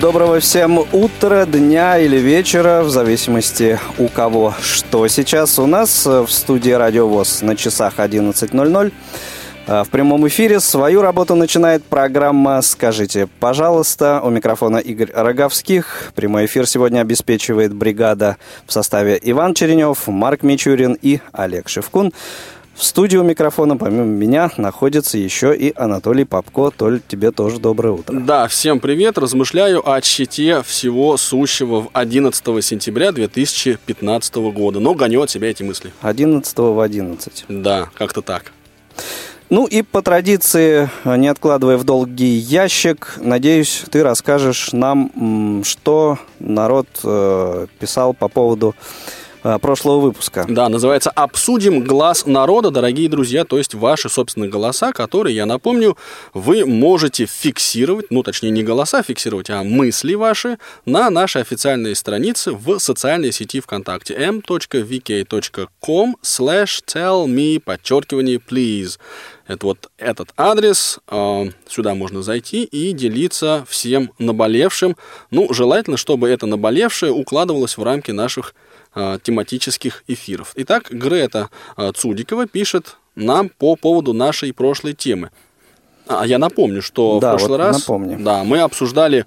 Доброго всем утра, дня или вечера, в зависимости у кого что. Сейчас у нас в студии Радио ВОЗ на часах 11.00. А, в прямом эфире свою работу начинает программа «Скажите, пожалуйста». У микрофона Игорь Роговских. Прямой эфир сегодня обеспечивает бригада в составе Иван Черенев, Марк Мичурин и Олег Шевкун. В студию микрофона, помимо меня, находится еще и Анатолий Попко. Толь, тебе тоже доброе утро. Да, всем привет. Размышляю о щите всего сущего в 11 сентября 2015 года. Но гоню от себя эти мысли. 11 в 11. Да, как-то так. Ну и по традиции, не откладывая в долгий ящик, надеюсь, ты расскажешь нам, что народ э, писал по поводу прошлого выпуска. Да, называется «Обсудим глаз народа», дорогие друзья, то есть ваши собственные голоса, которые, я напомню, вы можете фиксировать, ну, точнее, не голоса фиксировать, а мысли ваши на нашей официальной странице в социальной сети ВКонтакте m.vk.com slash tell me, подчеркивание, please. Это вот этот адрес, э, сюда можно зайти и делиться всем наболевшим. Ну, желательно, чтобы это наболевшее укладывалось в рамки наших Э, тематических эфиров. Итак, Грета э, Цудикова пишет нам по поводу нашей прошлой темы. А я напомню, что да, в прошлый вот раз напомню. Да, мы обсуждали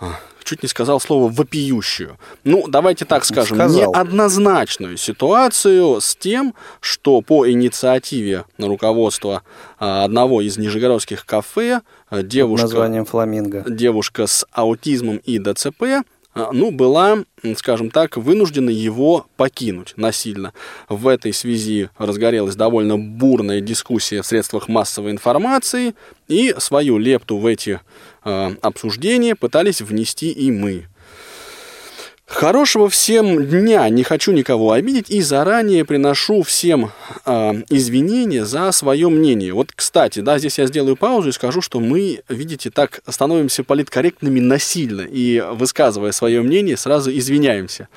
а, чуть не сказал слово вопиющую. Ну, давайте так скажем, Сказал. неоднозначную ситуацию с тем, что по инициативе руководства а, одного из нижегородских кафе а, девушка, названием «Фламинго». девушка с аутизмом и ДЦП ну, была, скажем так, вынуждена его покинуть насильно. В этой связи разгорелась довольно бурная дискуссия в средствах массовой информации, и свою лепту в эти э, обсуждения пытались внести и мы. Хорошего всем дня, не хочу никого обидеть и заранее приношу всем э, извинения за свое мнение. Вот, кстати, да, здесь я сделаю паузу и скажу, что мы, видите, так становимся политкорректными насильно и, высказывая свое мнение, сразу извиняемся.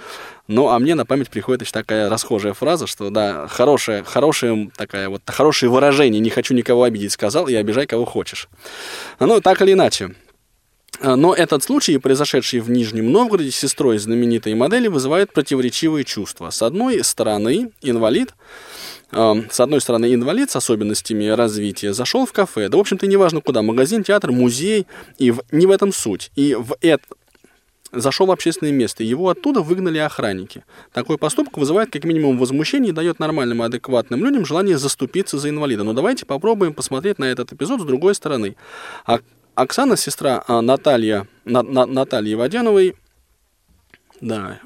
Ну, а мне на память приходит еще такая расхожая фраза, что, да, хорошая, хорошая такая вот, хорошее выражение, не хочу никого обидеть, сказал, и обижай кого хочешь. Ну, так или иначе, но этот случай, произошедший в Нижнем Новгороде с сестрой знаменитой модели, вызывает противоречивые чувства. С одной стороны, инвалид, э, с одной стороны, инвалид с особенностями развития зашел в кафе, да, в общем-то, неважно куда, магазин, театр, музей, и в, не в этом суть. И в это зашел в общественное место, его оттуда выгнали охранники. Такой поступок вызывает как минимум возмущение и дает нормальным и адекватным людям желание заступиться за инвалида. Но давайте попробуем посмотреть на этот эпизод с другой стороны. А Оксана, сестра а, Наталья, на, на, Натальи Водяновой, да,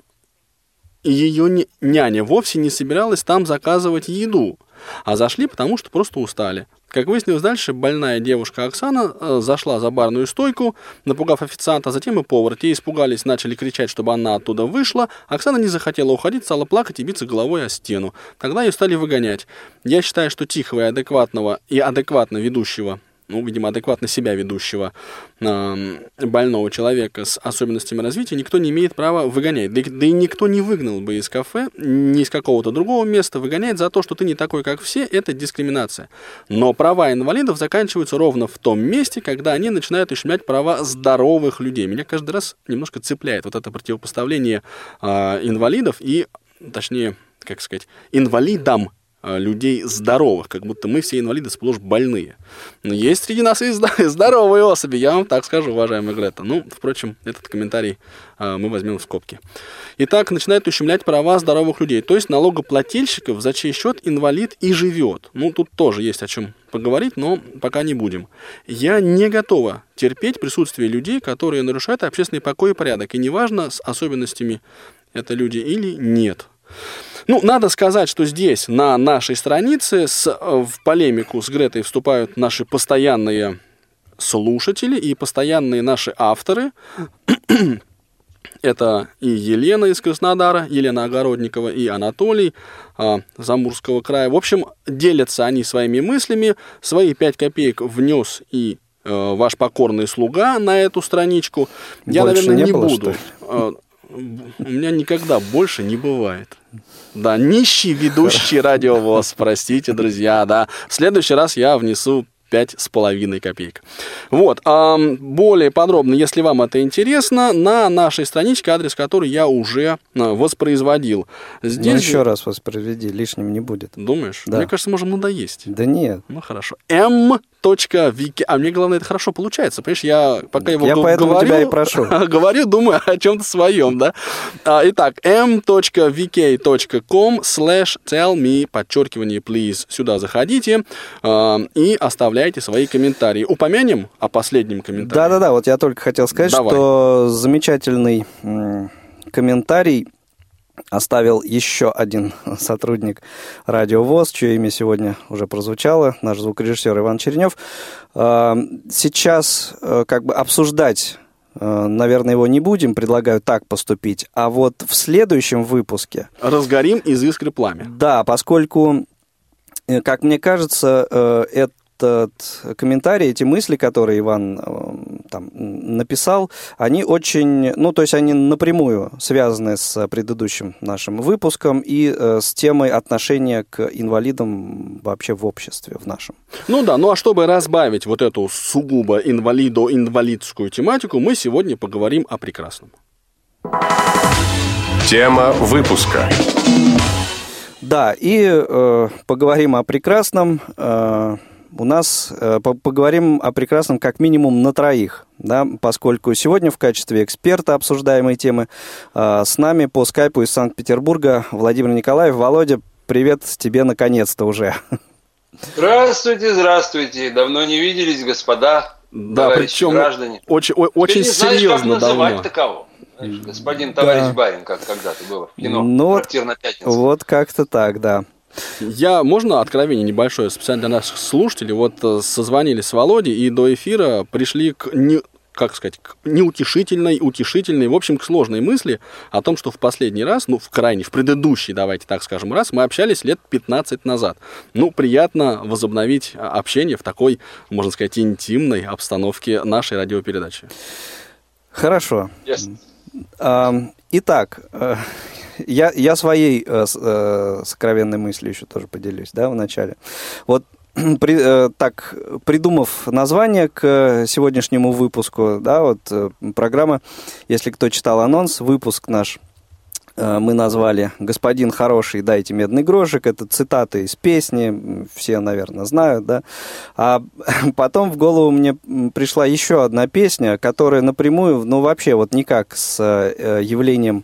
ее няня вовсе не собиралась там заказывать еду, а зашли, потому что просто устали. Как выяснилось дальше, больная девушка Оксана э, зашла за барную стойку, напугав официанта, затем и повар. Те испугались, начали кричать, чтобы она оттуда вышла. Оксана не захотела уходить, стала плакать и биться головой о стену. Тогда ее стали выгонять. Я считаю, что тихого и адекватного и адекватно ведущего ну, видимо, адекватно себя ведущего э, больного человека с особенностями развития, никто не имеет права выгонять. Да, да и никто не выгнал бы из кафе, ни из какого-то другого места. Выгонять за то, что ты не такой, как все, это дискриминация. Но права инвалидов заканчиваются ровно в том месте, когда они начинают ущемлять права здоровых людей. Меня каждый раз немножко цепляет вот это противопоставление э, инвалидов и, точнее, как сказать, инвалидам людей здоровых, как будто мы все инвалиды сплошь больные. Но есть среди нас и здоровые особи, я вам так скажу, уважаемая Грета. Ну, впрочем, этот комментарий э, мы возьмем в скобки. Итак, начинает ущемлять права здоровых людей, то есть налогоплательщиков, за чей счет инвалид и живет. Ну, тут тоже есть о чем поговорить, но пока не будем. Я не готова терпеть присутствие людей, которые нарушают общественный покой и порядок, и неважно, с особенностями это люди или нет. Ну, надо сказать, что здесь, на нашей странице, с, э, в полемику с Гретой вступают наши постоянные слушатели и постоянные наши авторы. Это и Елена из Краснодара, Елена Огородникова, и Анатолий э, Замурского края. В общем, делятся они своими мыслями. Свои пять копеек внес и э, ваш покорный слуга на эту страничку. Я, Больше наверное, не не, было, буду. У меня никогда больше не бывает. Да, нищий ведущий радиовоз, простите, друзья, да. В следующий раз я внесу пять с половиной копеек. Вот, а более подробно, если вам это интересно, на нашей страничке, адрес которой я уже а, воспроизводил. Здесь... Ну, еще раз воспроизведи, лишним не будет. Думаешь? Да. Мне кажется, можем надоесть. Да нет. Ну, хорошо. М. Вики. А мне главное, это хорошо получается. Понимаешь, я пока его Я г- поэтому говорю, тебя и прошу. говорю, думаю о чем-то своем, да. А, итак, m.vk.com slash tell me, подчеркивание, please. Сюда заходите и оставляйте свои комментарии. Упомянем о последнем комментарии? Да-да-да, вот я только хотел сказать, Давай. что замечательный комментарий оставил еще один сотрудник Радио ВОЗ, чье имя сегодня уже прозвучало, наш звукорежиссер Иван Черенев. А, Сейчас э, как бы обсуждать, э, наверное, его не будем, предлагаю так поступить. А вот в следующем выпуске Разгорим из искры пламя. да, поскольку, э, как мне кажется, э, этот комментарий, эти мысли, которые Иван э, там написал, они очень, ну, то есть они напрямую связаны с предыдущим нашим выпуском и э, с темой отношения к инвалидам вообще в обществе, в нашем. Ну да, ну а чтобы разбавить вот эту сугубо инвалидо-инвалидскую тематику, мы сегодня поговорим о прекрасном. Тема выпуска. Да, и э, поговорим о прекрасном. Э, у нас э, по- поговорим о прекрасном как минимум на троих, да, поскольку сегодня в качестве эксперта обсуждаемой темы э, с нами по скайпу из Санкт-Петербурга Владимир Николаев. Володя, привет тебе наконец-то уже. Здравствуйте, здравствуйте. Давно не виделись, господа, Да, причем граждане. очень, о- очень Ты не знаешь, серьезно как называть давно. таково. Знаешь, господин Да. товарищ барин, как когда-то было в кино Ну вот- «Трактир на пятницу». Вот как-то так, да. Я, можно откровение небольшое, специально для наших слушателей, вот э, созвонили с Володей и до эфира пришли к не, как сказать, к неутешительной, утешительной, в общем, к сложной мысли о том, что в последний раз, ну, в крайний, в предыдущий, давайте так скажем, раз, мы общались лет 15 назад. Ну, приятно возобновить а, общение в такой, можно сказать, интимной обстановке нашей радиопередачи. Хорошо. Ам, Итак, э, я, я своей э, э, сокровенной мыслью еще тоже поделюсь, да, в начале. Вот при- э, так, придумав название к сегодняшнему выпуску, да, вот э, программа, если кто читал анонс, выпуск наш мы назвали «Господин хороший, дайте медный грошек». Это цитаты из песни, все, наверное, знают, да. А потом в голову мне пришла еще одна песня, которая напрямую, ну, вообще вот никак с э, явлением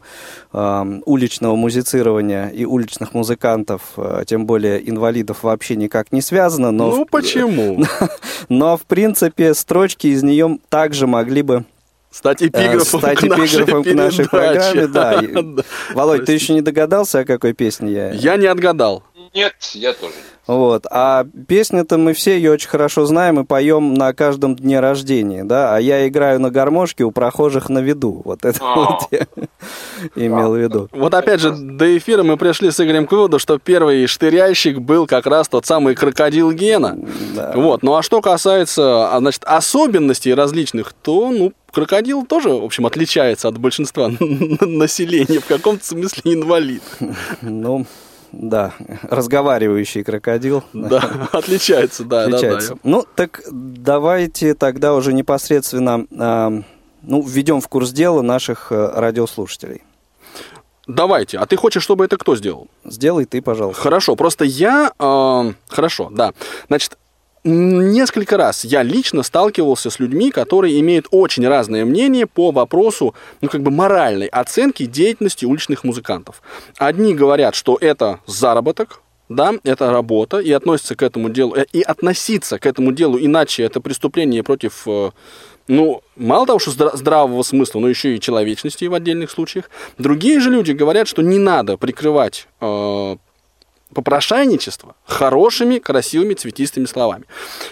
э, уличного музицирования и уличных музыкантов, э, тем более инвалидов, вообще никак не связана. Но ну, в- почему? но, в принципе, строчки из нее также могли бы Стать э, эпиграфом, стать к, нашей к нашей программе. Да. Володь, ты еще не догадался, о какой песне я? Я не отгадал. Нет, я тоже. Вот. А песня-то мы все ее очень хорошо знаем и поем на каждом дне рождения, да? А я играю на гармошке у прохожих на виду. Вот это А. вот я имел в виду. Вот опять же, до эфира мы пришли с Игорем к выводу, что первый штырящик был как раз тот самый крокодил Гена. Да. Вот. Ну а что касается а, значит, особенностей различных, то ну, крокодил тоже, в общем, отличается от большинства населения, в каком-то смысле инвалид. Ну, да, разговаривающий крокодил. Да, отличается, да, да, да. отличается. Ну, так давайте тогда уже непосредственно а, ну, введем в курс дела наших э, радиослушателей. Давайте, а ты хочешь, чтобы это кто сделал? Сделай ты, пожалуйста. Хорошо, просто я... э, хорошо, да. Значит, несколько раз я лично сталкивался с людьми, которые имеют очень разное мнение по вопросу, ну, как бы моральной оценки деятельности уличных музыкантов. Одни говорят, что это заработок, да, это работа, и относятся к этому делу, э, и относиться к этому делу иначе это преступление против, э, ну, мало того, что здра- здравого смысла, но еще и человечности в отдельных случаях. Другие же люди говорят, что не надо прикрывать э, попрошайничество хорошими, красивыми, цветистыми словами.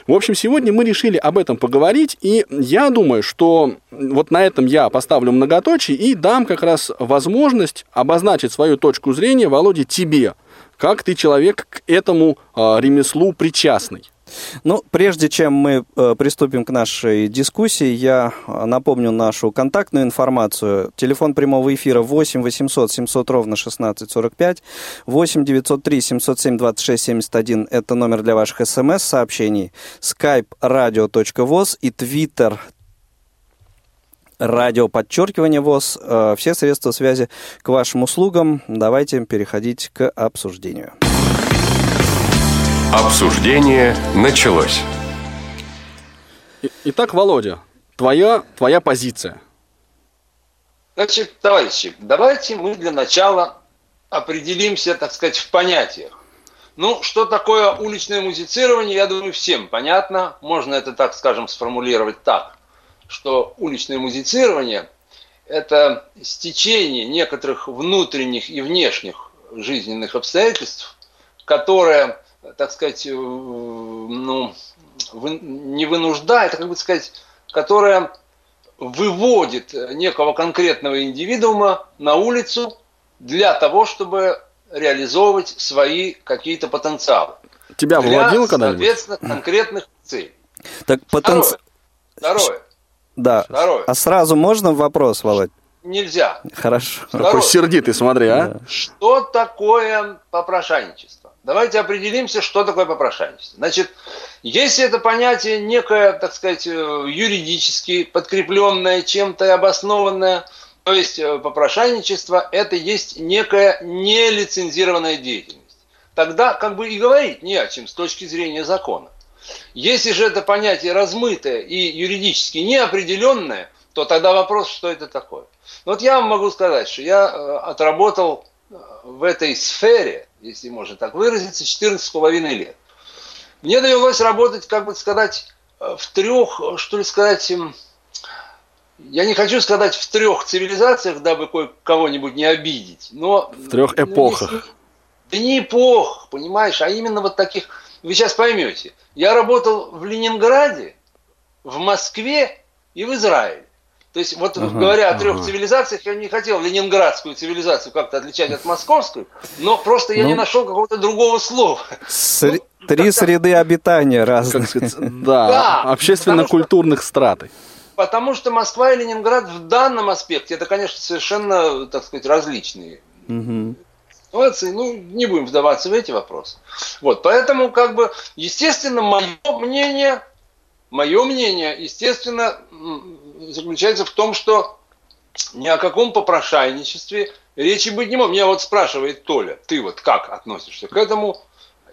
В общем, сегодня мы решили об этом поговорить, и я думаю, что вот на этом я поставлю многоточие и дам как раз возможность обозначить свою точку зрения, Володя, тебе, как ты человек к этому э, ремеслу причастный. Ну, прежде чем мы э, приступим к нашей дискуссии, я э, напомню нашу контактную информацию. Телефон прямого эфира 8 800 700 ровно 1645, 8 903 707 26 71 – это номер для ваших смс-сообщений, skype radio.voz и twitter радио подчеркивание ВОЗ. Э, все средства связи к вашим услугам. Давайте переходить к обсуждению. Обсуждение началось. Итак, Володя, твоя, твоя позиция. Значит, товарищи, давайте мы для начала определимся, так сказать, в понятиях. Ну, что такое уличное музицирование, я думаю, всем понятно. Можно это, так скажем, сформулировать так, что уличное музицирование – это стечение некоторых внутренних и внешних жизненных обстоятельств, которые так сказать, э, ну, не вынуждает, а как бы сказать, которая выводит некого конкретного индивидуума на улицу для того, чтобы реализовывать свои какие-то потенциалы. Тебя выводило когда-нибудь? Соответственно, конкретных целей. Так потенци... Второе. Второе. Да. Второе. А сразу можно вопрос, Володь? Нельзя. Хорошо. Второе. Какой сердитый, смотри, а. Что такое попрошайничество? Давайте определимся, что такое попрошайничество. Значит, если это понятие некое, так сказать, э, юридически подкрепленное чем-то обоснованное, то есть э, попрошайничество – это есть некая нелицензированная деятельность. Тогда как бы и говорить не о чем с точки зрения закона. Если же это понятие размытое и юридически неопределенное, то тогда вопрос, что это такое. Вот я вам могу сказать, что я э, отработал в этой сфере если можно так выразиться, 14,5 лет. Мне довелось работать, как бы сказать, в трех, что ли сказать, я не хочу сказать в трех цивилизациях, дабы кого-нибудь не обидеть, но... В трех ну, эпохах. Да не эпох, понимаешь, а именно вот таких... Вы сейчас поймете. Я работал в Ленинграде, в Москве и в Израиле. То есть, вот ага, говоря о трех ага. цивилизациях, я не хотел ленинградскую цивилизацию как-то отличать от московской, но просто я ну, не нашел какого-то другого слова. Сре- ну, три среды обитания разных. Да, да общественно-культурных страты. Потому что Москва и Ленинград в данном аспекте, это, конечно, совершенно, так сказать, различные угу. ситуации. Ну, не будем вдаваться в эти вопросы. Вот, поэтому, как бы, естественно, мое мнение Мое мнение, естественно, заключается в том, что ни о каком попрошайничестве речи быть не может. Меня вот спрашивает Толя, ты вот как относишься к этому?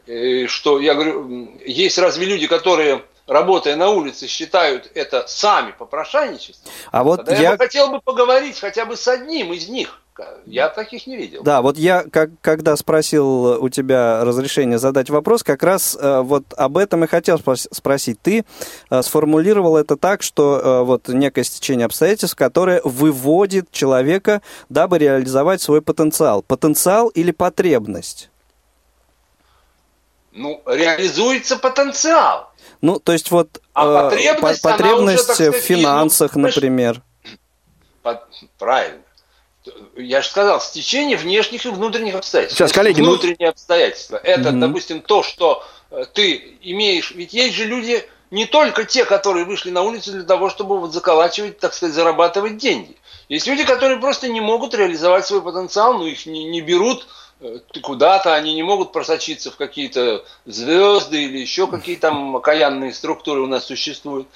Э, что я говорю, есть разве люди, которые работая на улице, считают это сами попрошайничеством? А вот я... я бы хотел бы поговорить хотя бы с одним из них. Я таких не видел. Да, вот я, как, когда спросил у тебя разрешение задать вопрос, как раз э, вот об этом и хотел спросить. Ты э, сформулировал это так, что э, вот некое стечение обстоятельств, которое выводит человека, дабы реализовать свой потенциал. Потенциал или потребность? Ну, реализуется потенциал. Ну, то есть вот а потребность, потребность уже, в финансах, ну, например. Правильно я же сказал, стечение внешних и внутренних обстоятельств. Сейчас, коллеги, ну- внутренние ну... обстоятельства. Это, угу. допустим, то, что э, ты имеешь. Ведь есть же люди, не только те, которые вышли на улицу для того, чтобы вот заколачивать, так сказать, зарабатывать деньги. Есть люди, которые просто не могут реализовать свой потенциал, но их не, не берут э, куда-то, они не могут просочиться в какие-то звезды или еще какие там окаянные структуры у нас существуют.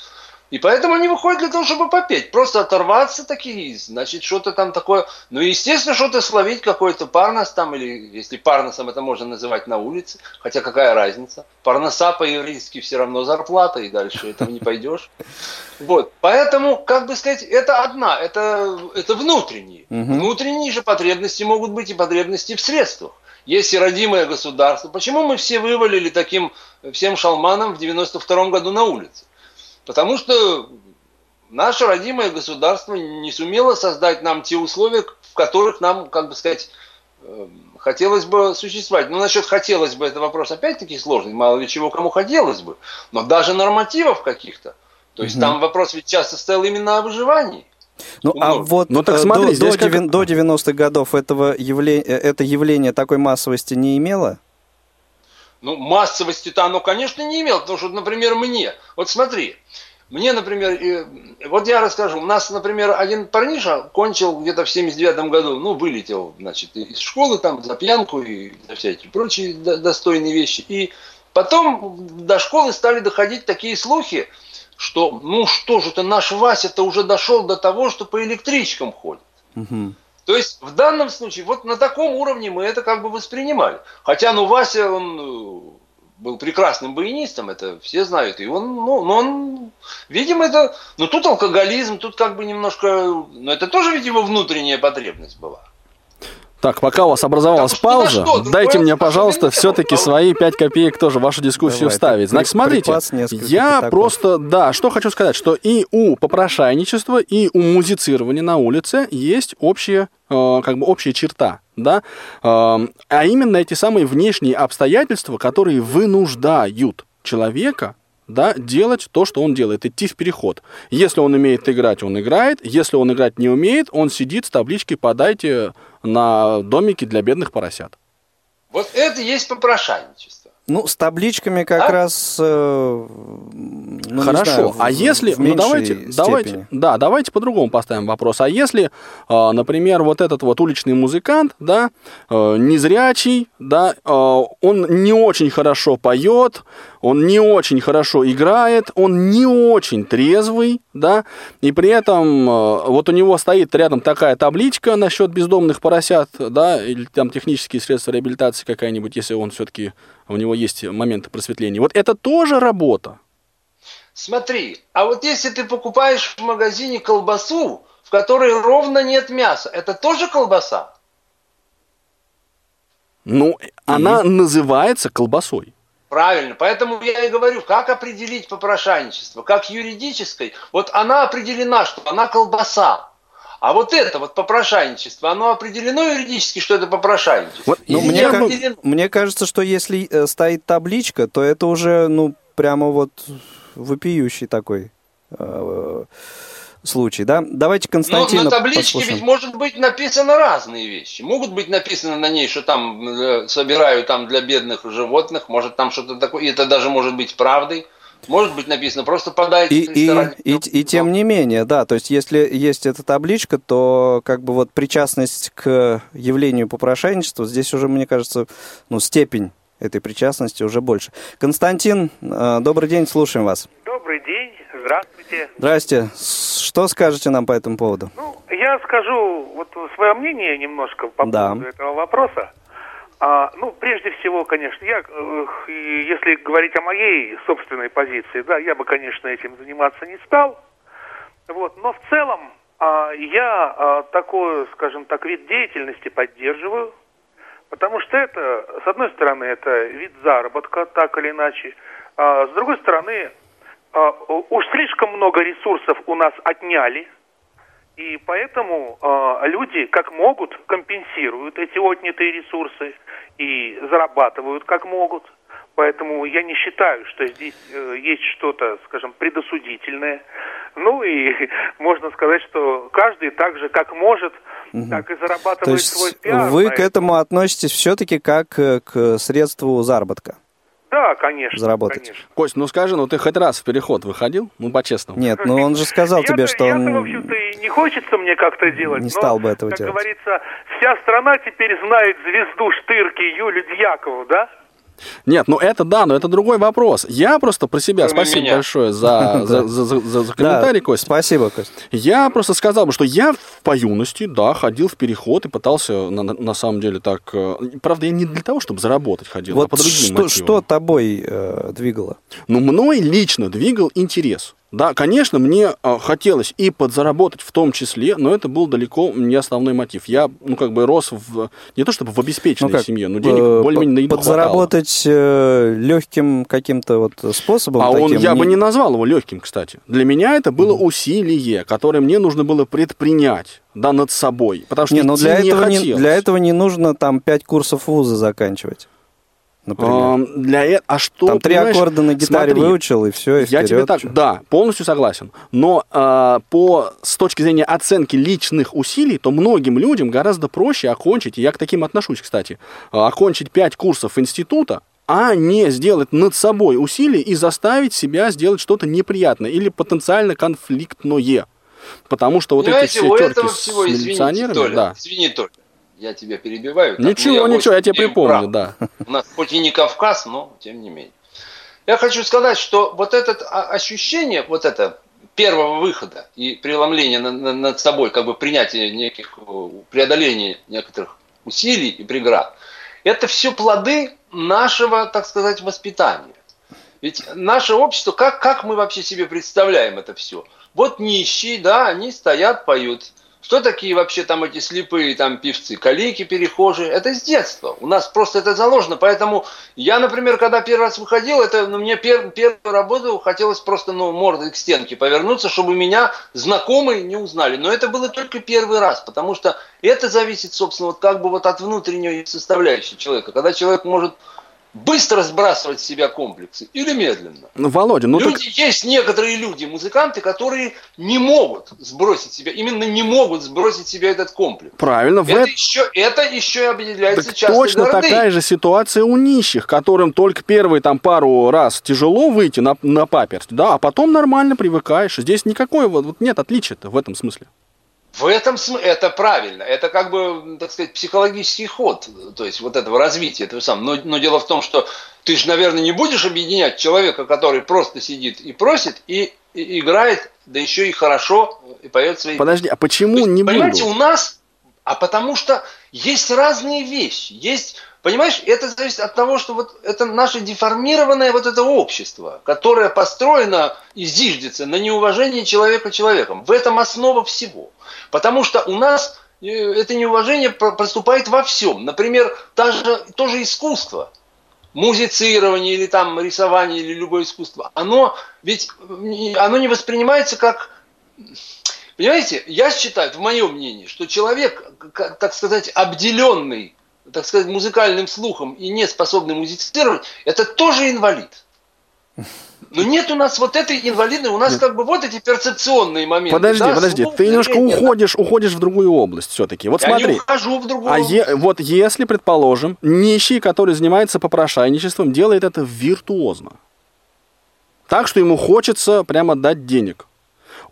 И поэтому они выходят для того, чтобы попеть. Просто оторваться такие, значит, что-то там такое. Ну, естественно, что-то словить, какой-то парнос там, или если парносом это можно называть на улице, хотя какая разница. Парноса по-еврейски все равно зарплата, и дальше этого не пойдешь. Вот, поэтому, как бы сказать, это одна, это, это внутренние. Внутренние же потребности могут быть и потребности в средствах. Есть и родимое государство. Почему мы все вывалили таким всем шалманом в 92 году на улице? Потому что наше родимое государство не сумело создать нам те условия, в которых нам, как бы сказать, хотелось бы существовать. Ну, насчет хотелось бы, это вопрос опять-таки сложный, мало ли чего кому хотелось бы. Но даже нормативов каких-то. То есть угу. там вопрос ведь часто стоял именно о выживании. Ну, а вот ну, так смотри, до, до, как... до 90-х годов этого явления, это явление такой массовости не имело? Ну, массовости-то оно, конечно, не имело, потому что, например, мне, вот смотри, мне, например, вот я расскажу, у нас, например, один парниша кончил где-то в 79 году, ну, вылетел, значит, из школы там за пьянку и за всякие прочие достойные вещи. И потом до школы стали доходить такие слухи, что, ну что же это, наш Вася-то уже дошел до того, что по электричкам ходит. Угу. То есть в данном случае, вот на таком уровне мы это как бы воспринимали. Хотя, ну, Вася, он был прекрасным баянистом, это все знают. И он, ну, ну он, видимо, это, ну тут алкоголизм, тут как бы немножко, ну это тоже его внутренняя потребность была. Так, пока у вас образовалась так, пауза, что, дайте мне, пожалуйста, все-таки свои 5 копеек тоже в вашу дискуссию Давай, вставить. Значит, смотрите, я просто, да, что хочу сказать, что и у попрошайничества, и у музицирования на улице есть общая, э, как бы общая черта, да, э, а именно эти самые внешние обстоятельства, которые вынуждают человека да, делать то, что он делает, идти в переход. Если он умеет играть, он играет. Если он играть не умеет, он сидит с табличкой «Подайте на домики для бедных поросят». Вот это есть попрошайничество. Ну, с табличками как а? раз. Э, ну, Хорошо. Знаю, а если, ну давайте, степени. давайте, да, давайте по-другому поставим вопрос. А если, э, например, вот этот вот уличный музыкант, да, э, незрячий, да, э, он не очень хорошо поет, он не очень хорошо играет, он не очень трезвый, да, и при этом э, вот у него стоит рядом такая табличка насчет бездомных поросят, да, или там технические средства реабилитации какая-нибудь, если он все-таки у него есть моменты просветления. Вот это тоже работа. Смотри, а вот если ты покупаешь в магазине колбасу, в которой ровно нет мяса, это тоже колбаса? Ну, она называется колбасой. Правильно. Поэтому я и говорю, как определить попрошайничество, как юридической. Вот она определена, что она колбаса. А вот это вот попрошайничество, оно определено юридически, что это попрошайничество? Вот, ну, мне, определено... мне кажется, что если э, стоит табличка, то это уже, ну, прямо вот вопиющий такой э, случай, да? Давайте Константина Но на табличке послушаем. ведь может быть написано разные вещи. Могут быть написаны на ней, что там э, собираю там для бедных животных, может там что-то такое, и это даже может быть правдой. Может быть написано, просто подайте и, и, и, и тем не менее, да, то есть если есть эта табличка, то как бы вот причастность к явлению попрошайничества, здесь уже, мне кажется, ну, степень этой причастности уже больше. Константин, э, добрый день, слушаем вас. Добрый день. Здравствуйте. Здрасте. Что скажете нам по этому поводу? Ну, я скажу вот свое мнение немножко по да. поводу этого вопроса. А, ну, прежде всего, конечно, я, если говорить о моей собственной позиции, да, я бы, конечно, этим заниматься не стал. Вот, но в целом а, я а, такой, скажем так, вид деятельности поддерживаю, потому что это, с одной стороны, это вид заработка, так или иначе, а с другой стороны, а, уж слишком много ресурсов у нас отняли, и поэтому э, люди как могут компенсируют эти отнятые ресурсы и зарабатывают как могут. Поэтому я не считаю, что здесь э, есть что-то, скажем, предосудительное. Ну и можно сказать, что каждый так же, как может, угу. так и зарабатывает То есть свой пиар. Вы к этому относитесь все-таки как э, к средству заработка? Да, конечно. Заработать. Конечно. Кость, ну скажи, ну ты хоть раз в переход выходил? Ну, по-честному. Нет, ну он же сказал тебе, что он... Я-то, в общем-то, и не хочется мне как-то делать. Не стал бы этого как делать. Как говорится, вся страна теперь знает звезду Штырки Юлю Дьякову, да? Нет, ну это да, но это другой вопрос. Я просто про себя, Кроме спасибо меня. большое за, за, за, за, за комментарий, да, Кость. Спасибо, Кость. Я просто сказал бы, что я по юности, да, ходил в переход и пытался, на, на самом деле, так... Э, правда, я не для того, чтобы заработать ходил, а вот а по другим что, мотивам. что тобой э, двигало? Ну, мной лично двигал интерес. Да, конечно, мне э, хотелось и подзаработать в том числе, но это был далеко не основной мотив. Я, ну, как бы рос в, не то чтобы в обеспеченной ну, как, семье, но денег э, более-менее еду Подзаработать э, легким каким-то вот способом. А таким, он, я не... бы не назвал его легким, кстати. Для меня это было mm. усилие, которое мне нужно было предпринять да, над собой. Потому что не, но для этого не, для этого не нужно там пять курсов вуза заканчивать например. А, для а что? Там три аккорда на гитаре смотри, выучил и все. И я тебе так, да, полностью согласен. Но а, по с точки зрения оценки личных усилий, то многим людям гораздо проще окончить, и я к таким отношусь, кстати, а, окончить пять курсов института, а не сделать над собой усилия и заставить себя сделать что-то неприятное или потенциально конфликтное. Потому что вот Понимаете, эти все терки с всего, милиционерами... Толя, да. извини, Толя, я тебя перебиваю. Ничего, ничего, я тебе припомню, прав. да. У нас хоть и не Кавказ, но тем не менее. Я хочу сказать, что вот это ощущение, вот это первого выхода и преломления над собой, как бы принятие неких, преодоления некоторых усилий и преград, это все плоды нашего, так сказать, воспитания. Ведь наше общество, как, как мы вообще себе представляем это все? Вот нищие, да, они стоят, поют. Кто такие вообще там эти слепые там певцы? Калики, перехожие? Это с детства. У нас просто это заложено. Поэтому я, например, когда первый раз выходил, это ну, мне пер, первую работу хотелось просто ну, мордой к стенке повернуться, чтобы меня знакомые не узнали. Но это было только первый раз, потому что это зависит, собственно, вот как бы вот от внутренней составляющей человека. Когда человек может быстро сбрасывать с себя комплексы или медленно. Ну, Володя, ну люди, так... Есть некоторые люди, музыканты, которые не могут сбросить себя, именно не могут сбросить себя этот комплекс. Правильно. Это, в... еще, это еще определяется так часто Точно гордыней. такая же ситуация у нищих, которым только первые там пару раз тяжело выйти на, на паперсть, да, а потом нормально привыкаешь. Здесь никакой вот, вот нет отличия-то в этом смысле. В этом смысле это правильно, это как бы, так сказать, психологический ход, то есть вот этого развития этого самого. Но, но дело в том, что ты же, наверное, не будешь объединять человека, который просто сидит и просит, и, и играет, да еще и хорошо, и поет свои. Подожди, а почему есть, не Понимаете, буду? у нас, а потому что есть разные вещи, есть Понимаешь, это зависит от того, что вот это наше деформированное вот это общество, которое построено и зиждется на неуважении человека человеком. В этом основа всего. Потому что у нас э, это неуважение проступает во всем. Например, даже, тоже искусство, музицирование или там рисование или любое искусство, оно ведь оно не воспринимается как Понимаете, я считаю, в моем мнении, что человек, так сказать, обделенный так сказать, музыкальным слухом и не способный музицировать, это тоже инвалид. Но нет у нас вот этой инвалидной, у нас нет. как бы вот эти перцепционные моменты. Подожди, да, подожди, ты немножко уходишь, уходишь в другую область все-таки. Вот Я смотри. Не ухожу в другую а е, вот если, предположим, нищий, который занимается попрошайничеством, делает это виртуозно, так что ему хочется прямо дать денег,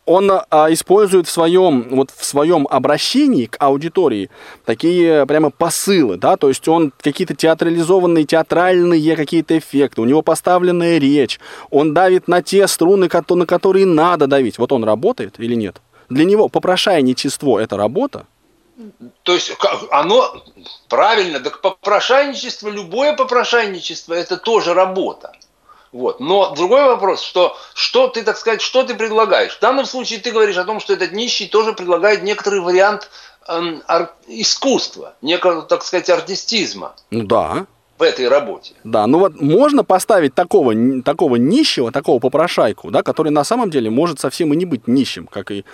он а, использует в своем, вот в своем обращении к аудитории такие прямо посылы, да, то есть он какие-то театрализованные, театральные какие-то эффекты, у него поставленная речь, он давит на те струны, на которые надо давить. Вот он работает или нет? Для него попрошайничество – это работа? То есть оно правильно, так попрошайничество, любое попрошайничество – это тоже работа. Вот. Но другой вопрос, что, что ты, так сказать, что ты предлагаешь? В данном случае ты говоришь о том, что этот нищий тоже предлагает некоторый вариант эм, ар- искусства, некого, так сказать, артистизма. Ну да. В этой работе. Да, ну вот можно поставить такого, такого нищего, такого попрошайку, да, который на самом деле может совсем и не быть нищим, как и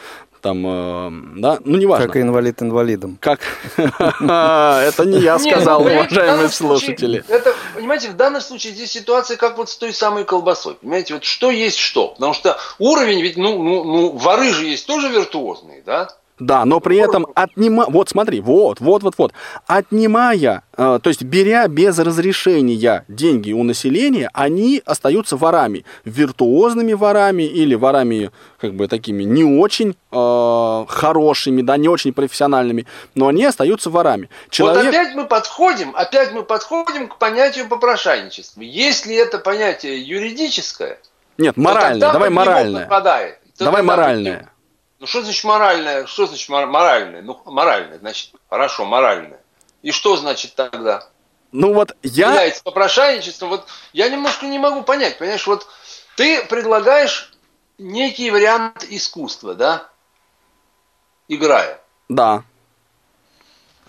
там, э, да, ну неважно. Как инвалид инвалидом. Как? Это не я сказал, уважаемые слушатели. Это, понимаете, в данном случае здесь ситуация как вот с той самой колбасой. Понимаете, вот что есть что. Потому что уровень, ведь, ну, ну, ну воры же есть тоже виртуозные, да? Да, но при этом отнима... Вот смотри, вот, вот, вот, вот. Отнимая, э, то есть беря без разрешения деньги у населения, они остаются ворами. Виртуозными ворами или ворами, как бы, такими не очень э, хорошими, да, не очень профессиональными, но они остаются ворами. Человек... Вот опять мы подходим, опять мы подходим к понятию попрошайничества. Если это понятие юридическое... Нет, моральное, давай моральное. Давай моральное. Ну что значит моральное? Что значит моральное? Ну, моральное, значит, хорошо, моральное. И что значит тогда? Ну вот я... Является попрошайничеством. Вот я немножко не могу понять, понимаешь, вот ты предлагаешь некий вариант искусства, да? Играя. Да.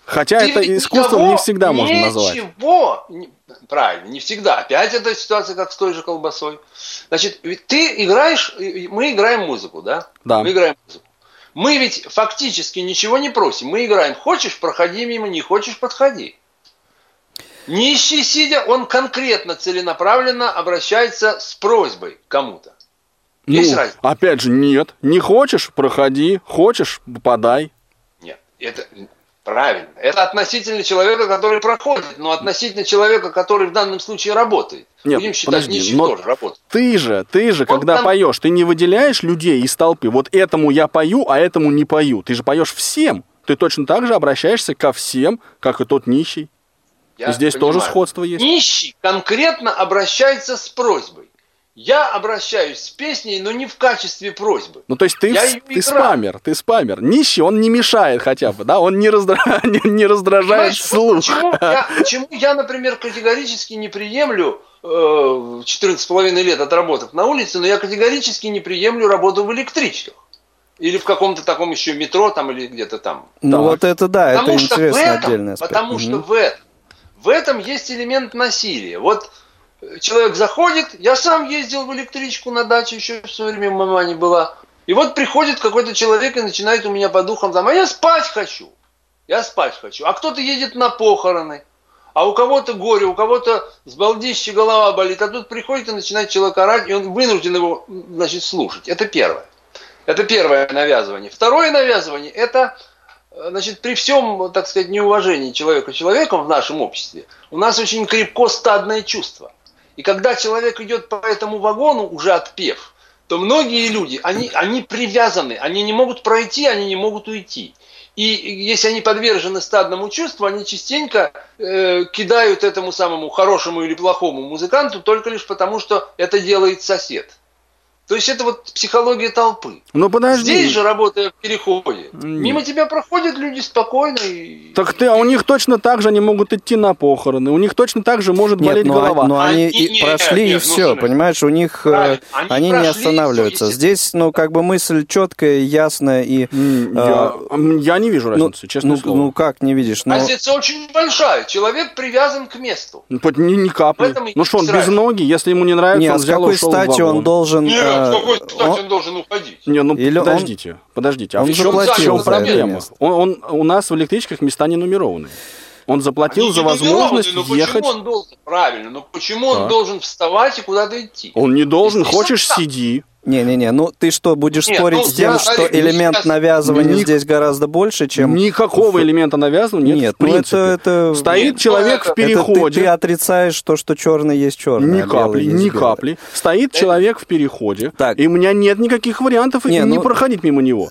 Хотя ты это искусством не всегда можно назвать. Ничего, правильно, не всегда. Опять эта ситуация, как с той же колбасой. Значит, ведь ты играешь, мы играем музыку, да? Да. Мы играем музыку. Мы ведь фактически ничего не просим. Мы играем, хочешь, проходи мимо, не хочешь, подходи. Нищий сидя, он конкретно, целенаправленно обращается с просьбой кому-то. Ну, Есть разница? Опять же, нет. Не хочешь, проходи. Хочешь, подай. Нет, это правильно. Это относительно человека, который проходит, но относительно человека, который в данном случае работает. Нет, Будем считать, подожди, нищих но тоже работает. Ты же, ты же, Он когда там... поешь, ты не выделяешь людей из толпы. Вот этому я пою, а этому не пою. Ты же поешь всем. Ты точно так же обращаешься ко всем, как и тот нищий. Я Здесь понимаю. тоже сходство есть. Нищий конкретно обращается с просьбой. Я обращаюсь с песней, но не в качестве просьбы. Ну, то есть ты, я ты спамер, ты спамер. Нищий, он не мешает хотя бы, да? Он не, раздра... не, не раздражает Понимаешь, слух. Почему я, почему я, например, категорически не приемлю э, 14,5 лет отработав на улице, но я категорически не приемлю работу в электричках. Или в каком-то таком еще метро там или где-то там. Ну так. вот это да, потому это интересно отдельно. Потому угу. что в этом, в этом есть элемент насилия. Вот человек заходит, я сам ездил в электричку на даче, еще в свое время мама не была. И вот приходит какой-то человек и начинает у меня по духам там, а я спать хочу. Я спать хочу. А кто-то едет на похороны. А у кого-то горе, у кого-то с балдища голова болит. А тут приходит и начинает человек орать, и он вынужден его, значит, слушать. Это первое. Это первое навязывание. Второе навязывание – это значит, при всем, так сказать, неуважении человека человеком в нашем обществе, у нас очень крепко стадное чувство. И когда человек идет по этому вагону, уже отпев, то многие люди, они, они привязаны, они не могут пройти, они не могут уйти. И если они подвержены стадному чувству, они частенько э, кидают этому самому хорошему или плохому музыканту только лишь потому, что это делает сосед. То есть это вот психология толпы. Ну подожди. Здесь же работая в переходе. Нет. Мимо тебя проходят люди спокойно. И... Так ты, а у них точно так же они могут идти на похороны. У них точно так же может нет, болеть но, голова. Но они, они и прошли нет, и все, ну, понимаешь, у них э, они, они не останавливаются. Здесь, ну, как бы мысль четкая, ясная и. Я, э, я не вижу разницы, ну, честно ну, слово. Ну как не видишь? Но... Разница очень большая. Человек привязан к месту. Ну, ни, ни капли. Ну что, он без ноги, если ему не нравится, нет, он взял с какой стати он должен. Нет, какой стати он должен уходить. Не, ну Или подождите, он... подождите. А он в чем, в чем проблема? Он, он, у нас в электричках места не нумерованы. Он заплатил Они за возможность но ехать. Почему он должен, правильно, но почему так. он должен вставать и куда-то идти? Он не должен, Если хочешь, сиди. Не-не-не, ну ты что, будешь Нет, спорить ну, с тем, я, что я, элемент сейчас... навязывания Ник... здесь гораздо больше, чем... Никакого элемента навязывания нет, нет в принципе. Ну это, это... Стоит нет, человек это, в переходе. Это ты, ты отрицаешь то, что черный есть черный. Ни а капли, ни капли. Стоит это... человек в переходе, так. и у меня нет никаких вариантов не, не ну... проходить мимо него.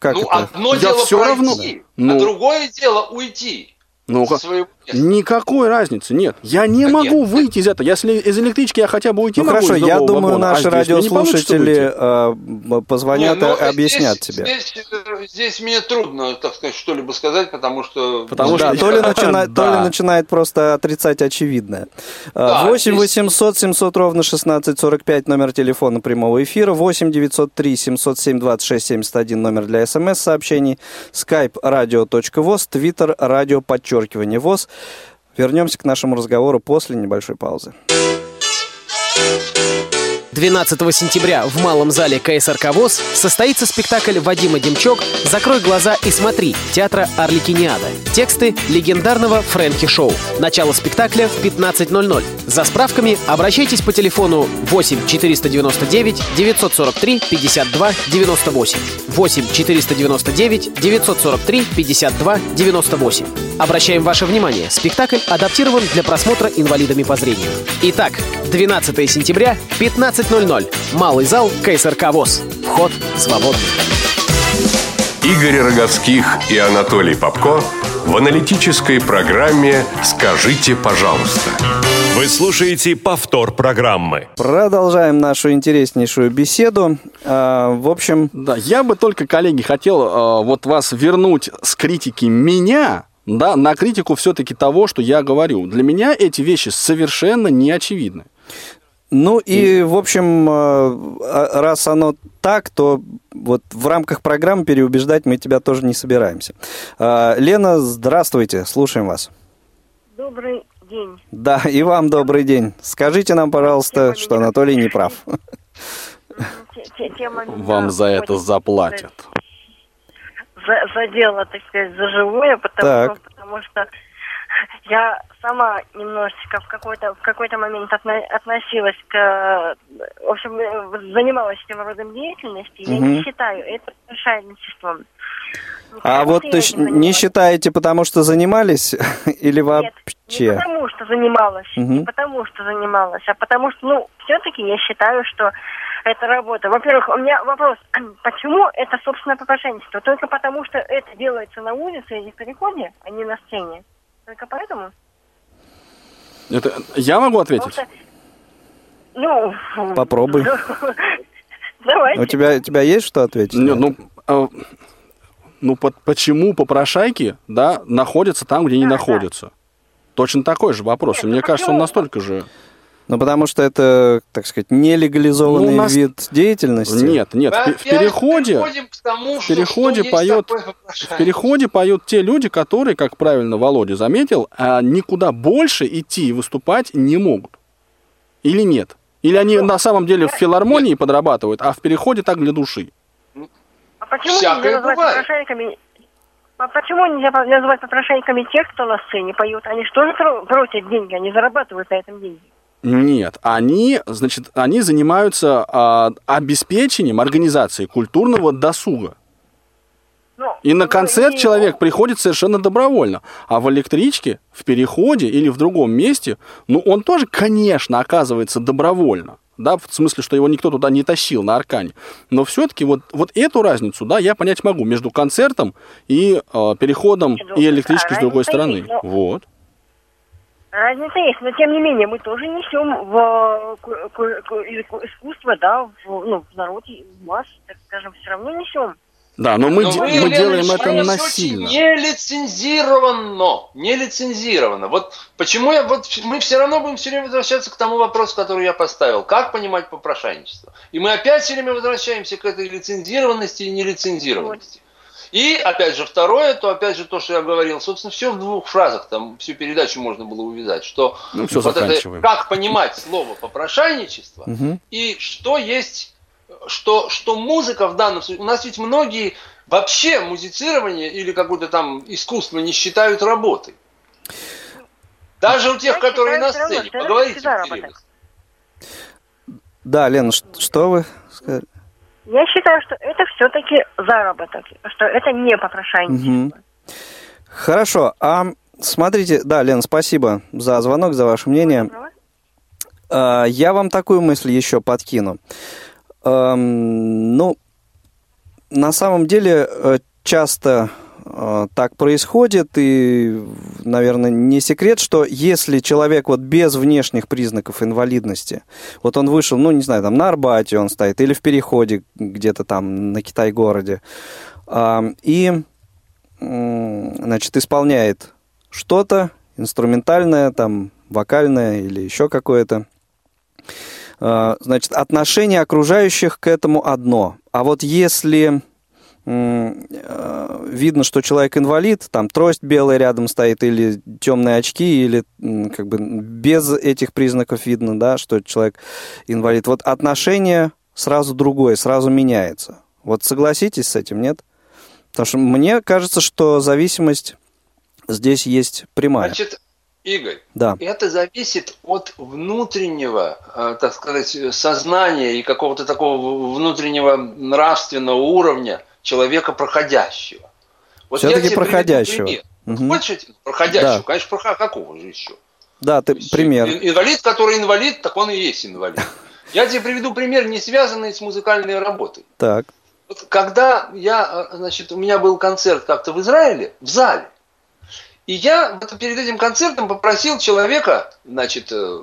Как ну, это? одно я дело все пройти, равно... а ну... другое дело уйти. Ну, своего никакой разницы нет. Я не Конечно. могу выйти из этого. Если из электрички я хотя бы уйти ну, могу хорошо, я думаю, вагона, наши а радиослушатели э, позвонят нет, и объяснят здесь, тебе. Здесь, э, здесь мне трудно, так сказать, что-либо сказать, потому что... Потому что то, ли начинает, то ли начинает просто отрицать очевидное. Да, 8 800 700 ровно 1645 номер телефона прямого эфира, 8 903 707 26 71 номер для смс-сообщений, skype radio.voz, twitter радио подчеркивание ВОЗ. Вернемся к нашему разговору после небольшой паузы. 12 сентября в Малом зале КСРК ВОЗ состоится спектакль Вадима Демчок «Закрой глаза и смотри» театра Орликиниада. Тексты легендарного Фрэнки Шоу. Начало спектакля в 15.00. За справками обращайтесь по телефону 8 499 943 52 98. 8 499 943 52 98. Обращаем ваше внимание, спектакль адаптирован для просмотра инвалидами по зрению. Итак, 12 сентября, 15.00. Малый зал КСРК ВОЗ. Вход свободный. Игорь Роговских и Анатолий Попко в аналитической программе «Скажите, пожалуйста». Вы слушаете повтор программы. Продолжаем нашу интереснейшую беседу. А, в общем... Да, я бы только, коллеги, хотел а, вот вас вернуть с критики меня да, на критику все-таки того, что я говорю. Для меня эти вещи совершенно не очевидны. Ну и, в общем, а, раз оно так, то вот в рамках программы переубеждать мы тебя тоже не собираемся. Лена, здравствуйте, слушаем вас. Добрый день. Да, и вам добрый день. Скажите нам, пожалуйста, что Анатолий не прав. Вам за это заплатят. За, за дело, так сказать, за живое, потому, потому что я сама немножечко в какой-то в какой-то момент отно, относилась к, в общем, занималась этим родом деятельности. Угу. Я не считаю это мошенничеством. А вот ты не, не считаете, потому что занимались или вообще? Нет, не потому что занималась, угу. не потому что занималась, а потому что, ну, все-таки я считаю, что это работа. Во-первых, у меня вопрос, почему это, собственно, попрошайничество? Только потому, что это делается на улице или в переходе, а не на сцене? Только поэтому? Это я могу ответить? Что, ну... Попробуй. Давайте. У тебя, у тебя есть что ответить? Не, ну, а, ну по, почему попрошайки, да, находятся там, где да, не находятся? Да. Точно такой же вопрос. Нет, И мне ну кажется, он настолько же... Ну, потому что это, так сказать, нелегализованный ну, нас... вид деятельности. Нет, нет, в, в переходе, тому, в переходе что, поет, в переходе поют те люди, которые, как правильно Володя заметил, а никуда больше идти и выступать не могут. Или нет? Или они на самом деле в филармонии нет. подрабатывают, а в переходе так для души? А почему нельзя назвать попрошайками? А почему нельзя называть попрошайками тех, кто на сцене поют? Они же тоже просят деньги, они зарабатывают на этом деньги. Нет, они, значит, они занимаются а, обеспечением организации культурного досуга. Ну, и на концерт человек приходит совершенно добровольно. А в электричке, в переходе или в другом месте, ну, он тоже, конечно, оказывается добровольно. Да, в смысле, что его никто туда не тащил на аркане. Но все-таки вот, вот эту разницу, да, я понять могу между концертом и э, переходом и электричкой с другой стороны. Вот. Разница есть, но тем не менее мы тоже несем в искусство, да, в, ну, в народ, в масс, так скажем, все равно несем. Да, но мы, но мы, мы делаем это насильно. Не лицензировано, не лицензировано. Вот почему я, вот мы все равно будем все время возвращаться к тому вопросу, который я поставил. Как понимать попрошайничество? И мы опять все время возвращаемся к этой лицензированности и нелицензированности. И, опять же, второе, то, опять же, то, что я говорил, собственно, все в двух фразах, там всю передачу можно было увязать, что ну, все вот это, как понимать слово попрошайничество угу. и что есть, что, что музыка в данном случае, у нас ведь многие вообще музицирование или какое-то там искусство не считают работой. Даже у тех, которые на сцене. Поговорите. Да, Лена, что вы сказали? Я считаю, что это все-таки заработок, что это не попрошайничество. Угу. Хорошо. А смотрите, да, Лен, спасибо за звонок, за ваше мнение. А, я вам такую мысль еще подкину. Ну, на самом деле, э, часто так происходит, и, наверное, не секрет, что если человек вот без внешних признаков инвалидности, вот он вышел, ну, не знаю, там на Арбате он стоит, или в переходе где-то там на Китай-городе, и, значит, исполняет что-то инструментальное, там, вокальное или еще какое-то, а, значит, отношение окружающих к этому одно. А вот если Э, видно, что человек инвалид, там трость белая рядом стоит, или темные очки, или как бы без этих признаков видно, да, что человек инвалид. Вот отношение сразу другое, сразу меняется. Вот согласитесь с этим, нет? Потому что мне кажется, что зависимость здесь есть прямая. Значит, Игорь, да. это зависит от внутреннего, э, так сказать, сознания и какого-то такого внутреннего нравственного уровня – человека проходящего. Вот Все-таки проходящего. Угу. Хочешь проходящего? Да. Конечно, проходящего. Какого же еще? Да, ты пример. Инвалид, который инвалид, так он и есть инвалид. Я тебе приведу пример, не связанный с музыкальной работой. Так. Вот когда я, э, значит, у меня был концерт как-то в Израиле, в зале, и я перед этим концертом попросил человека, значит, э,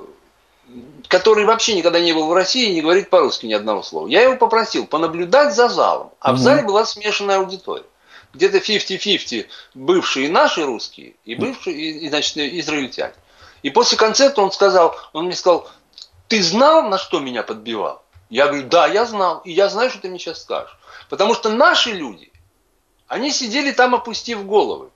который вообще никогда не был в России и не говорит по-русски ни одного слова. Я его попросил понаблюдать за залом. А угу. в зале была смешанная аудитория. Где-то 50-50 бывшие наши русские и бывшие, и, и, значит, израильтяне. И после концерта он сказал, он мне сказал, ты знал, на что меня подбивал? Я говорю, да, я знал, и я знаю, что ты мне сейчас скажешь. Потому что наши люди, они сидели там, опустив головы,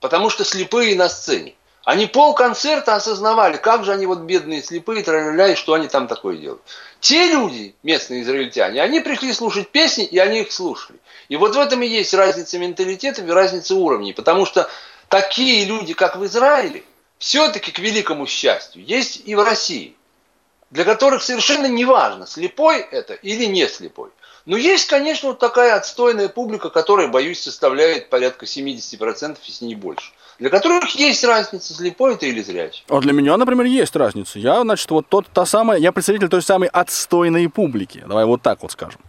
потому что слепые на сцене. Они пол концерта осознавали, как же они вот бедные слепые, траля, и что они там такое делают. Те люди, местные израильтяне, они пришли слушать песни, и они их слушали. И вот в этом и есть разница менталитета и разница уровней. Потому что такие люди, как в Израиле, все-таки к великому счастью, есть и в России для которых совершенно не важно, слепой это или не слепой. Но есть, конечно, вот такая отстойная публика, которая, боюсь, составляет порядка 70%, если не больше. Для которых есть разница, слепой это или зрячий. А для меня, например, есть разница. Я, значит, вот тот, та самая, я представитель той самой отстойной публики. Давай вот так вот скажем.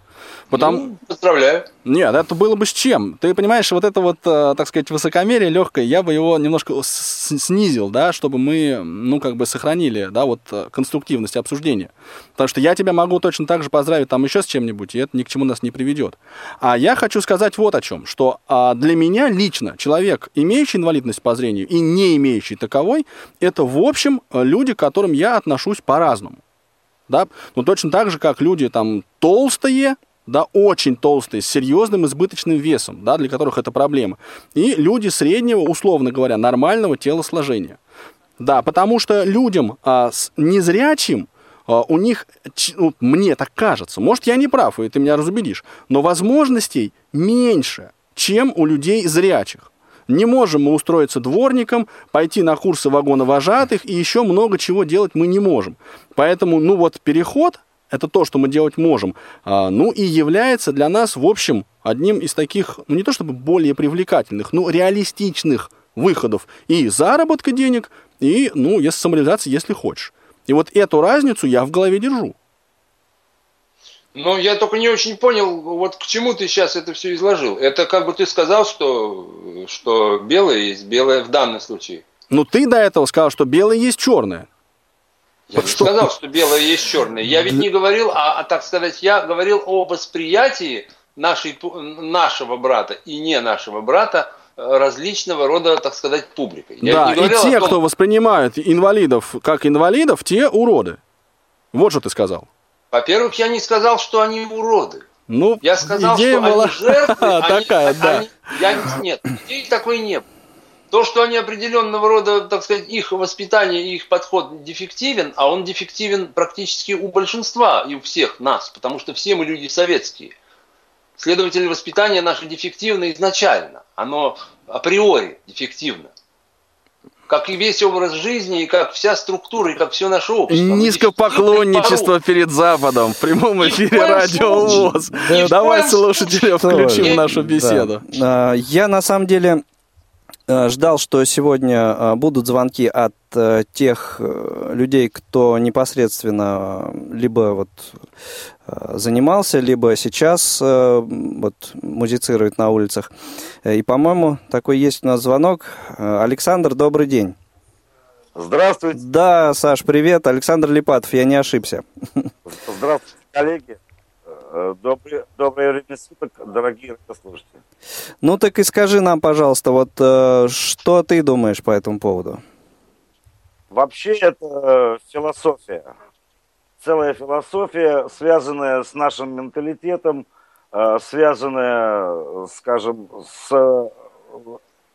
Потому... Ну, поздравляю. Нет, это было бы с чем. Ты понимаешь, вот это вот, э, так сказать, высокомерие легкое, я бы его немножко снизил, да, чтобы мы, ну, как бы сохранили, да, вот э, конструктивность обсуждения. Потому что я тебя могу точно так же поздравить там еще с чем-нибудь, и это ни к чему нас не приведет. А я хочу сказать вот о чем, что а, для меня лично человек, имеющий инвалидность по зрению и не имеющий таковой, это, в общем, люди, к которым я отношусь по-разному. Да? Ну, точно так же, как люди там толстые, да, очень толстые, с серьезным избыточным весом, да, для которых это проблема. И люди среднего, условно говоря, нормального телосложения. Да, потому что людям а, с незрячим а, у них, ну, мне так кажется, может, я не прав, и ты меня разубедишь, но возможностей меньше, чем у людей зрячих. Не можем мы устроиться дворником, пойти на курсы вагоновожатых и еще много чего делать мы не можем. Поэтому, ну вот, переход это то, что мы делать можем. А, ну и является для нас, в общем, одним из таких, ну не то чтобы более привлекательных, но реалистичных выходов и заработка денег, и, ну, если самореализации, если хочешь. И вот эту разницу я в голове держу. Ну, я только не очень понял, вот к чему ты сейчас это все изложил. Это как бы ты сказал, что, что белое есть белое в данном случае. Ну, ты до этого сказал, что белое есть черное. Я не сказал, что белое есть черное. Я ведь не говорил, а, а так сказать, я говорил о восприятии нашей, нашего брата и не нашего брата э, различного рода, так сказать, публикой. Я да, и те, том... кто воспринимают инвалидов как инвалидов, те уроды. Вот что ты сказал. Во-первых, я не сказал, что они уроды. Ну, я сказал, идея что была... они жертвы. Такая, они, да. Они, я, нет, идеи такой не было. То, что они определенного рода, так сказать, их воспитание и их подход дефективен, а он дефективен практически у большинства и у всех нас, потому что все мы люди советские. Следовательно, воспитание наше дефективно изначально. Оно априори дефективно. Как и весь образ жизни, и как вся структура, и как все наше общество. Низкопоклонничество перед Западом. В прямом эфире Радио ВОЗ. Давай слушателя включим в нашу беседу. Да. Я на самом деле ждал, что сегодня э, будут звонки от э, тех людей, кто непосредственно либо вот занимался, либо сейчас вот музицирует на улицах. И, по-моему, такой есть у нас звонок. Александр, добрый день. Здравствуйте. Да, Саш, привет. Александр Липатов, я не ошибся. Здравствуйте, коллеги. Э, добрый, доброе время суток, дорогие радиослушатели. Ну так и скажи нам, пожалуйста, вот э, что ты думаешь по этому поводу? Вообще это философия. Целая философия, связанная с нашим менталитетом, э, связанная, скажем, с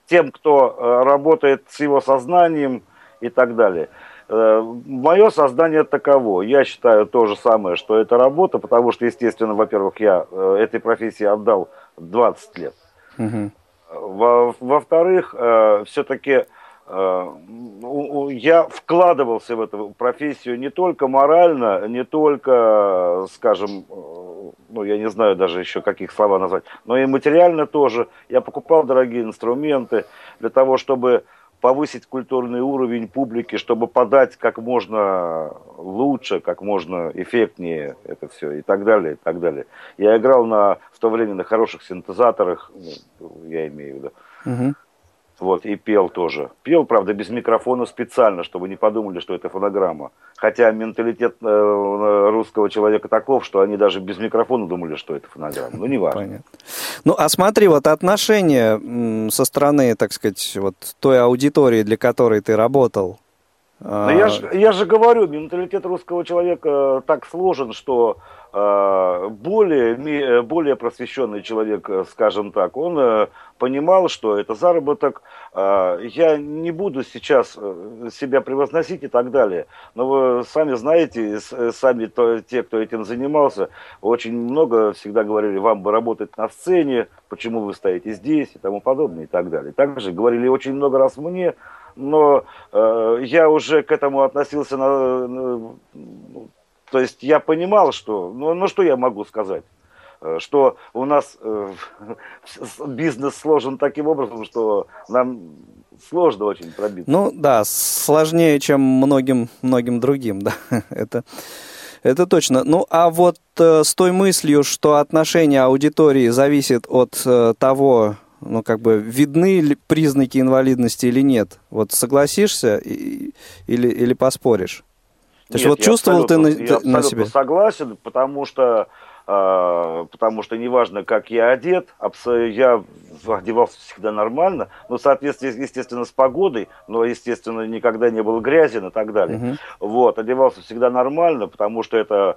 тем, кто работает с его сознанием и так далее. Э, Мое создание таково. Я считаю то же самое, что это работа, потому что, естественно, во-первых, я э, этой профессии отдал 20 лет. Угу. Во-вторых, э, все-таки я вкладывался в эту профессию не только морально, не только, скажем, ну, я не знаю даже еще, каких слова назвать, но и материально тоже. Я покупал дорогие инструменты для того, чтобы повысить культурный уровень публики, чтобы подать как можно лучше, как можно эффектнее это все и так далее, и так далее. Я играл на, в то время на хороших синтезаторах, ну, я имею в виду. Угу. Вот, и пел тоже. Пел, правда, без микрофона специально, чтобы не подумали, что это фонограмма. Хотя менталитет э, русского человека таков, что они даже без микрофона думали, что это фонограмма. Ну, не важно. Понятно. Ну, а смотри, вот отношение со стороны, так сказать, вот той аудитории, для которой ты работал, я, же, я же говорю, менталитет русского человека так сложен, что э, более, более просвещенный человек, скажем так, он э, понимал, что это заработок. Э, я не буду сейчас себя превозносить и так далее, но вы сами знаете, сами те, кто этим занимался, очень много всегда говорили, вам бы работать на сцене, почему вы стоите здесь и тому подобное и так далее. Также говорили очень много раз мне, но э, я уже к этому относился, на, на, то есть я понимал, что, ну, ну что я могу сказать, э, что у нас э, бизнес сложен таким образом, что нам сложно очень пробиться. Ну да, сложнее, чем многим, многим другим, да, это... Это точно. Ну, а вот э, с той мыслью, что отношение аудитории зависит от э, того, ну, как бы, видны ли признаки инвалидности или нет? Вот согласишься и, или, или поспоришь? То есть вот чувствовал ты на, я на себе? согласен, потому что, э, потому что неважно, как я одет, я одевался всегда нормально, но в соответствии, естественно, с погодой, но, естественно, никогда не было грязен и так далее. Угу. Вот, одевался всегда нормально, потому что это а,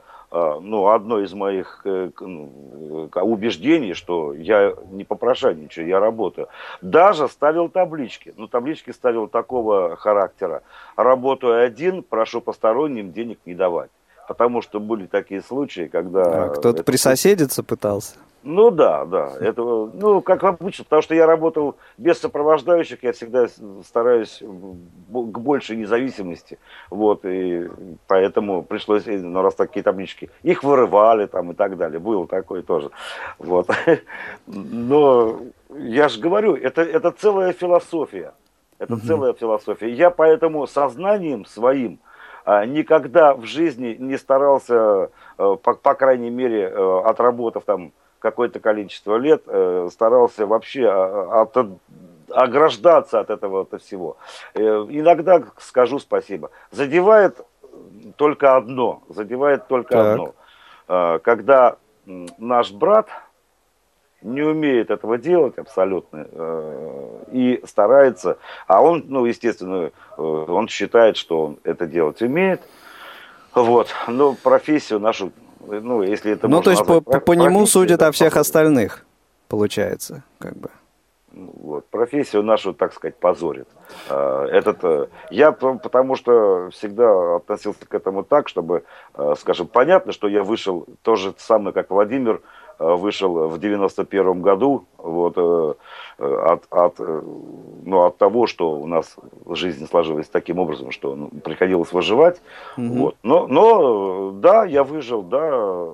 ну, одно из моих э, ну, убеждений, что я не попрошайничаю, я работаю. Даже ставил таблички. Ну, таблички ставил такого характера. Работаю один, прошу посторонним денег не давать. Потому что были такие случаи, когда... А кто-то присоседиться пытался? Ну да, да. Это, ну, как обычно, потому что я работал без сопровождающих, я всегда стараюсь к большей независимости. Вот, и поэтому пришлось, ну, раз такие таблички, их вырывали там и так далее. Было такое тоже. Вот. Но я же говорю, это, это целая философия. Это угу. целая философия. Я поэтому сознанием своим а, никогда в жизни не старался, э, по, по крайней мере, э, отработав там какое-то количество лет э, старался вообще а, от, ограждаться от этого от всего. Э, иногда скажу спасибо. Задевает только одно, задевает только так. одно. Э, когда наш брат не умеет этого делать абсолютно и старается, а он, ну, естественно, он считает, что он это делать умеет, вот, но профессию нашу ну, если это Ну, то есть по, по, по нему судят о всех остальных, получается, как бы. Ну, вот, профессию нашу, так сказать, позорит. А, этот, э, я потому что всегда относился к этому так, чтобы, э, скажем, понятно, что я вышел то же самое, как Владимир, вышел в 91 году, вот, от, от, ну, от того, что у нас жизнь сложилась таким образом, что ну, приходилось выживать. Угу. Вот. Но, но да, я выжил, да.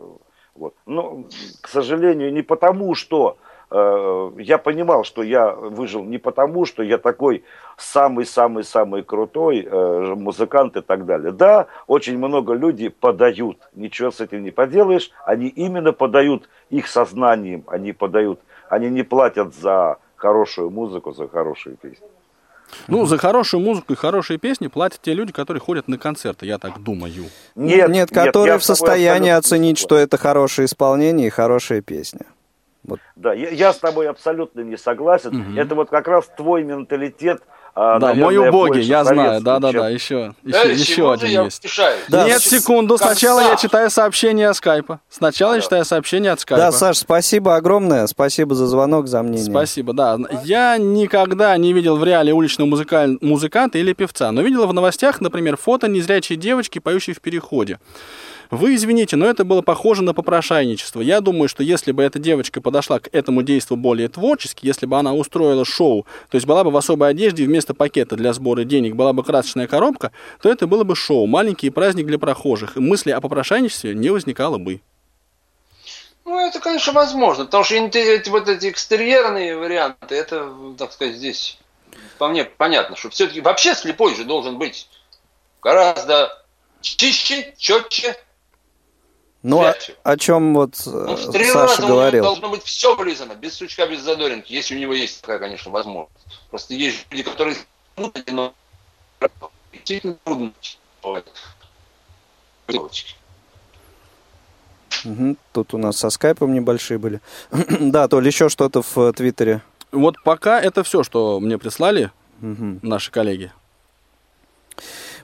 Вот. Но, к сожалению, не потому, что э, я понимал, что я выжил не потому, что я такой самый-самый-самый крутой э, музыкант и так далее. Да, очень много людей подают, ничего с этим не поделаешь, они именно подают их сознанием, они подают, они не платят за хорошую музыку, за хорошие песни. Ну, за хорошую музыку и хорошие песни платят те люди, которые ходят на концерты, я так думаю. Нет, нет, которые нет, в состоянии оценить, что это хорошее исполнение и хорошая песня. Вот. Да, я, я с тобой абсолютно не согласен. Угу. Это вот как раз твой менталитет а, да, наверное, мой убогий, я знаю, да, да, да, еще, еще, еще один есть. Да, Нет, секунду, сначала я читаю сообщение от скайпа. Сначала я читаю сообщение от скайпа. Да, Саш, спасибо огромное, спасибо за звонок, за мнение. Спасибо, да. Я никогда не видел в реале уличного музыкаль... музыканта или певца, но видел в новостях, например, фото незрячей девочки, поющей в переходе. Вы извините, но это было похоже на попрошайничество. Я думаю, что если бы эта девочка подошла к этому действию более творчески, если бы она устроила шоу, то есть была бы в особой одежде, вместо пакета для сбора денег была бы красочная коробка, то это было бы шоу, маленький праздник для прохожих, и мысли о попрошайничестве не возникало бы. Ну, это, конечно, возможно, потому что эти, вот эти экстерьерные варианты, это, так сказать, здесь вполне понятно, что все-таки вообще слепой же должен быть гораздо чище, четче, ну, о, о чем вот э, ну, в три Саша раза говорил. Должно быть все вылизано, без сучка, без задоринки, если у него есть такая, конечно, возможность. Просто есть люди, которые но действительно трудно Угу. Тут у нас со скайпом небольшие были. да, Толь, еще что-то в э, Твиттере? Вот пока это все, что мне прислали угу. наши коллеги.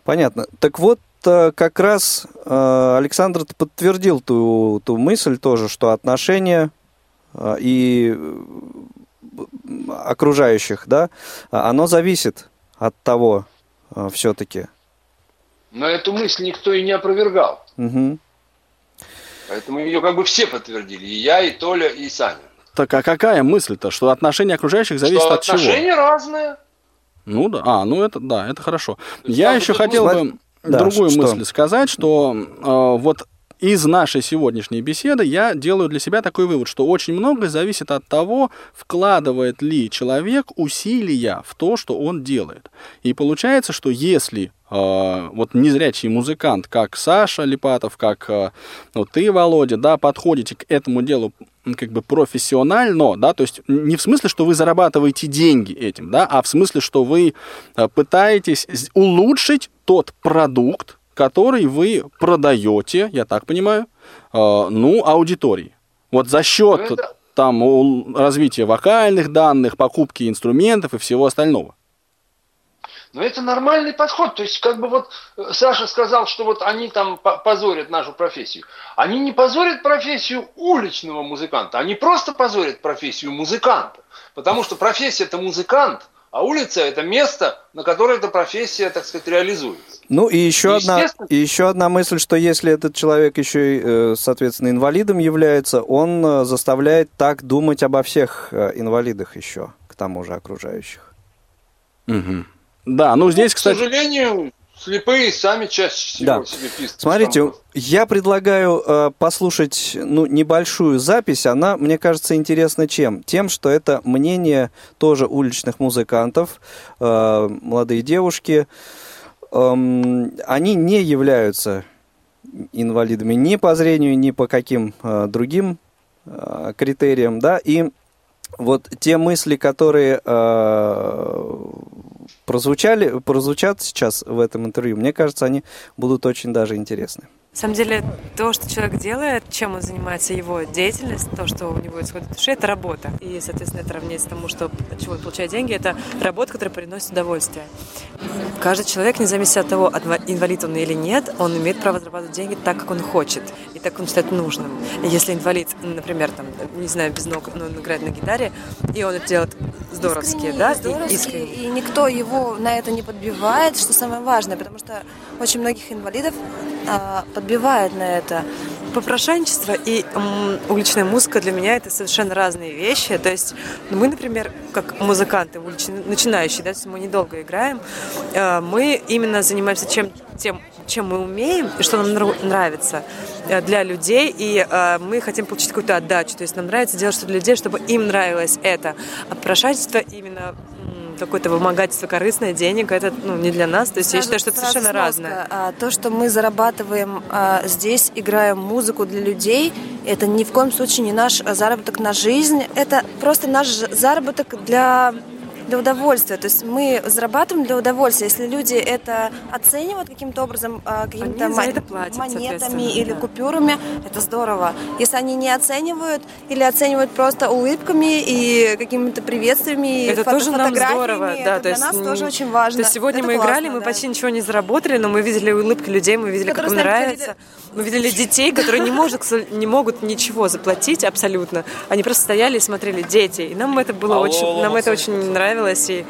Понятно. Так вот, э, как раз э, Александр подтвердил ту, ту мысль тоже, что отношения э, и окружающих, да, оно зависит от того все-таки. Но эту мысль никто и не опровергал. Угу. Поэтому ее как бы все подтвердили. И я, и Толя, и Саня. Так а какая мысль-то, что отношение окружающих зависит что от отношения чего? Отношения разные. Ну да, а, ну это да, это хорошо. Я еще хотел бы да, другую что? мысль сказать, что э, вот из нашей сегодняшней беседы я делаю для себя такой вывод, что очень многое зависит от того, вкладывает ли человек усилия в то, что он делает. И получается, что если э, вот незрячий музыкант, как Саша Липатов, как э, вот ты, Володя, да, подходите к этому делу как бы профессионально, да, то есть не в смысле, что вы зарабатываете деньги этим, да, а в смысле, что вы э, пытаетесь улучшить тот продукт, который вы продаете, я так понимаю, э, ну, аудитории. Вот за счет ну, это... там развития вокальных данных, покупки инструментов и всего остального. Но это нормальный подход. То есть, как бы вот э, Саша сказал, что вот они там позорят нашу профессию. Они не позорят профессию уличного музыканта, они просто позорят профессию музыканта. Потому что профессия это музыкант, а улица это место, на которое эта профессия, так сказать, реализуется. Ну и еще, одна, и еще одна мысль, что если этот человек еще и, э, соответственно, инвалидом является, он э, заставляет так думать обо всех инвалидах еще, к тому же окружающих. Угу. Да, ну здесь, кстати... К сожалению, слепые сами чаще всего да. себе пишут. Смотрите, я предлагаю э, послушать ну, небольшую запись. Она, мне кажется, интересна чем? Тем, что это мнение тоже уличных музыкантов, э, молодые девушки. Э, они не являются инвалидами ни по зрению, ни по каким э, другим э, критериям, да, и вот те мысли, которые э, прозвучали, прозвучат сейчас в этом интервью, мне кажется, они будут очень даже интересны. На самом деле, то, что человек делает, чем он занимается, его деятельность, то, что у него исходит в душе, это работа. И, соответственно, это равняется тому, что, от чего он получает деньги, это работа, которая приносит удовольствие. Каждый человек, независимо от того, инвалид он или нет, он имеет право зарабатывать деньги так, как он хочет, и так, как он считает нужным. Если инвалид, например, там, не знаю, без ног, но он играет на гитаре, и он это делает здоровски, искренне, да? Здоровски, и, искренне. и никто его на это не подбивает, что самое важное, потому что очень многих инвалидов а, подбивают на это. Попрошайничество и м, уличная музыка для меня это совершенно разные вещи. То есть ну, мы, например, как музыканты уличные, начинающие, да, мы недолго играем, э, мы именно занимаемся чем, тем, чем мы умеем и что нам нравится э, для людей, и э, мы хотим получить какую-то отдачу. То есть нам нравится делать что-то для людей, чтобы им нравилось это. А попрошайничество именно какое-то вымогательство корыстное денег, это ну, не для нас. То есть сразу, я считаю, что это совершенно сноска. разное. А, то, что мы зарабатываем а, здесь, играем музыку для людей, это ни в коем случае не наш заработок на жизнь. Это просто наш заработок для для удовольствия. То есть мы зарабатываем для удовольствия. Если люди это оценивают каким-то образом, а, какими-то монетами или да. купюрами, это здорово. Если они не оценивают или оценивают просто улыбками и какими-то приветствиями, это фото тоже нам здорово. Да, это для есть, нас тоже очень важно. То есть сегодня это мы классно, играли, мы да. почти ничего не заработали, но мы видели улыбки людей, мы видели, Которые как им нравится. Ходили... Мы видели детей, которые не, может, не могут ничего заплатить абсолютно. Они просто стояли и смотрели дети. И нам это было очень, нам это очень нравилось. И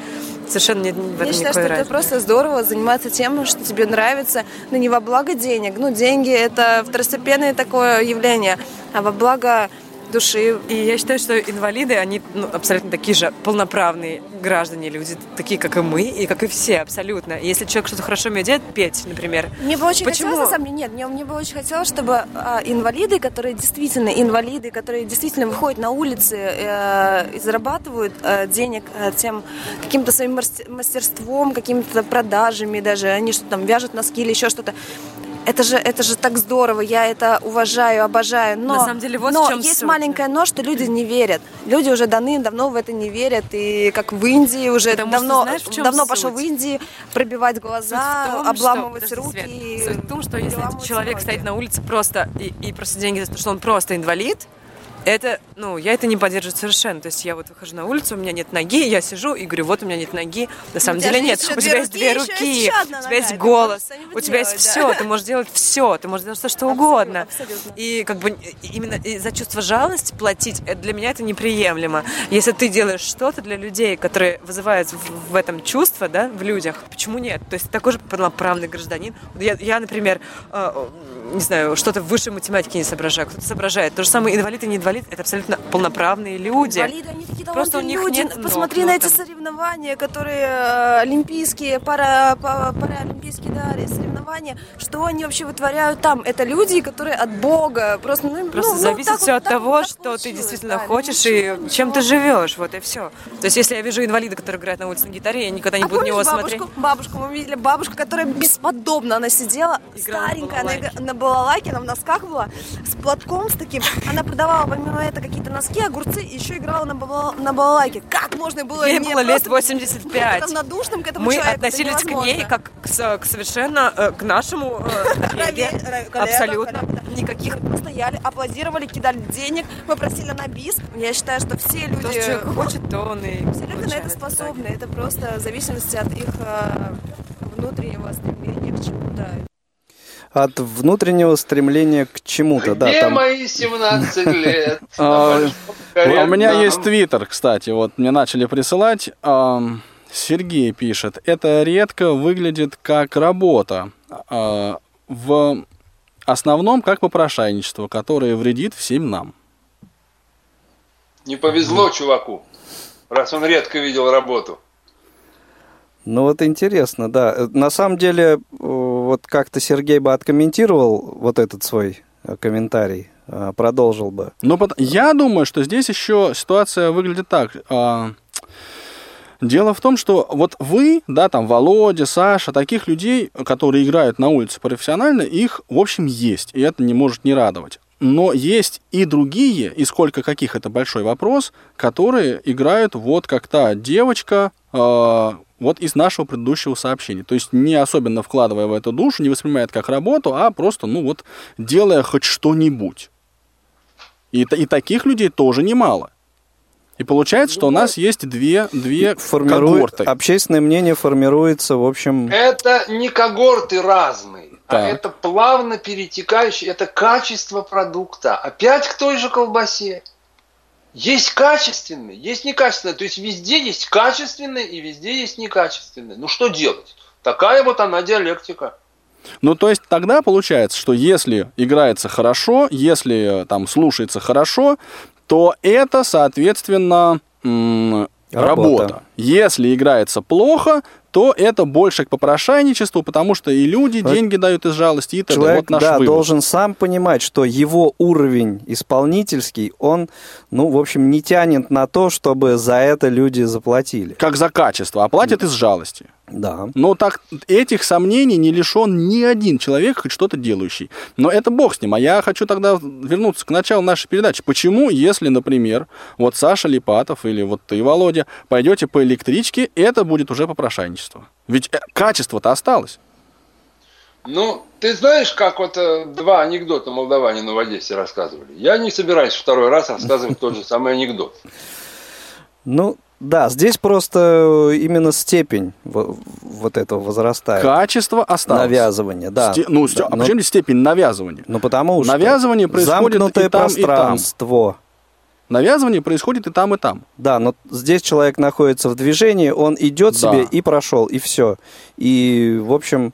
совершенно нет в этом Я считаю, что разницы. это просто здорово заниматься тем, что тебе нравится, но не во благо денег. Ну, деньги – это второстепенное такое явление, а во благо души. И я считаю, что инвалиды, они ну, абсолютно такие же полноправные граждане, люди, такие, как и мы, и как и все, абсолютно. если человек что-то хорошо умеет делать, петь, например. Мне бы очень Почему? хотелось, на самом деле, нет, мне, мне бы очень хотелось, чтобы э, инвалиды, которые действительно инвалиды, которые действительно выходят на улицы э, и зарабатывают э, денег э, тем каким-то своим мастерством, какими-то продажами даже, они что-то там вяжут носки или еще что-то, это же, это же так здорово, я это уважаю, обожаю. Но, На самом деле, вот но в чем есть суть. маленькое но, что люди не верят. Люди уже давным-давно в это не верят. И как в Индии уже Потому давно, что, знаешь, давно суть? пошел в Индии пробивать глаза, том, обламывать что, руки. Свет, суть в том, что если человек стоит на улице просто и, и просто деньги за то, что он просто инвалид, это, ну, я это не поддерживаю совершенно. То есть я вот выхожу на улицу, у меня нет ноги, я сижу и говорю, вот у меня нет ноги. На самом деле нет. У тебя есть две руки, у тебя есть голос, у тебя есть все, ты можешь делать все, ты можешь делать все, что угодно. И как бы именно за чувство жалости платить, для меня это неприемлемо. Если ты делаешь что-то для людей, которые вызывают в этом чувство, да, в людях, почему нет? То есть такой же полноправный гражданин. Я, я например, э, не знаю, что-то в высшей математике не соображаю, кто-то соображает. То же самое инвалид и не инвалид, это абсолютно полноправные люди. Инвалиды, они такие Просто у них люди. нет Посмотри ног, на эти соревнования, которые э, олимпийские, пара, пара, паралимпийские, да, соревнования. Что они вообще вытворяют там? Это люди, которые от Бога. Просто, ну, Просто ну, зависит ну, все от того, что ты действительно да, хочешь и чем ты живешь. Вот и все. То есть, если я вижу инвалида, который играет на улице на гитаре, я никогда не а буду на него бабушку, смотреть. Бабушку, мы видели бабушку, которая бесподобно, она сидела, Играла старенькая, на, на балалайке, она в носках была, с платком с таким. Она продавала помимо этого какие-то носки, огурцы, и еще играла на, бала, на балалайке. Как можно было Ей было лет 85. равнодушным к этому Мы человеку, относились к ней как к, к совершенно э, к нашему э, Абсолютно. Никаких. Стояли, аплодировали, кидали денег, мы просили на бис. Я считаю, что все люди... То, что человек хочет, то он и Все люди на это способны. Это просто в зависимости от их э, внутреннего стремления к чему-то от внутреннего стремления к чему-то. Где да, там... мои 17 лет? А, у меня есть твиттер, кстати, вот мне начали присылать. Сергей пишет, это редко выглядит как работа. А, в основном как попрошайничество, которое вредит всем нам. Не повезло чуваку, раз он редко видел работу. Ну вот интересно, да. На самом деле, вот как-то Сергей бы откомментировал вот этот свой э, комментарий, э, продолжил бы. Ну, я думаю, что здесь еще ситуация выглядит так. А, дело в том, что вот вы, да, там Володя, Саша, таких людей, которые играют на улице профессионально, их, в общем, есть, и это не может не радовать. Но есть и другие, и сколько каких это большой вопрос, которые играют вот как та девочка, э, вот из нашего предыдущего сообщения. То есть не особенно вкладывая в эту душу, не воспринимая это как работу, а просто, ну вот, делая хоть что-нибудь. И, и таких людей тоже немало. И получается, что у нас есть две, две Формирует, когорты. Общественное мнение формируется, в общем... Это не когорты разные, а так. а это плавно перетекающее, это качество продукта. Опять к той же колбасе. Есть качественные, есть некачественные. То есть везде есть качественные и везде есть некачественные. Ну что делать? Такая вот она диалектика. Ну, то есть тогда получается, что если играется хорошо, если там слушается хорошо, то это, соответственно, работа. работа. Если играется плохо, то это больше к попрошайничеству, потому что и люди вот деньги дают из жалости, и т.д. Человек, вот наш да, вывод. должен сам понимать, что его уровень исполнительский, он, ну, в общем, не тянет на то, чтобы за это люди заплатили. Как за качество, а платят из жалости. Да. Но так этих сомнений не лишен ни один человек, хоть что-то делающий. Но это бог с ним. А я хочу тогда вернуться к началу нашей передачи. Почему, если, например, вот Саша Липатов или вот ты, Володя, пойдете по электричке, это будет уже попрошайничество? Ведь э, качество-то осталось. Ну, ты знаешь, как вот э, два анекдота молдаванина в Одессе рассказывали? Я не собираюсь второй раз рассказывать тот же самый анекдот. Ну, да, здесь просто именно степень вот этого возрастает. Качество осталось. Навязывание, да. Сте... Ну, да, а но... почему здесь степень навязывания? Ну, потому что навязывание происходит замкнутое и там, пространство. И там. Навязывание происходит и там, и там. Да, но здесь человек находится в движении, он идет да. себе и прошел, и все. И, в общем,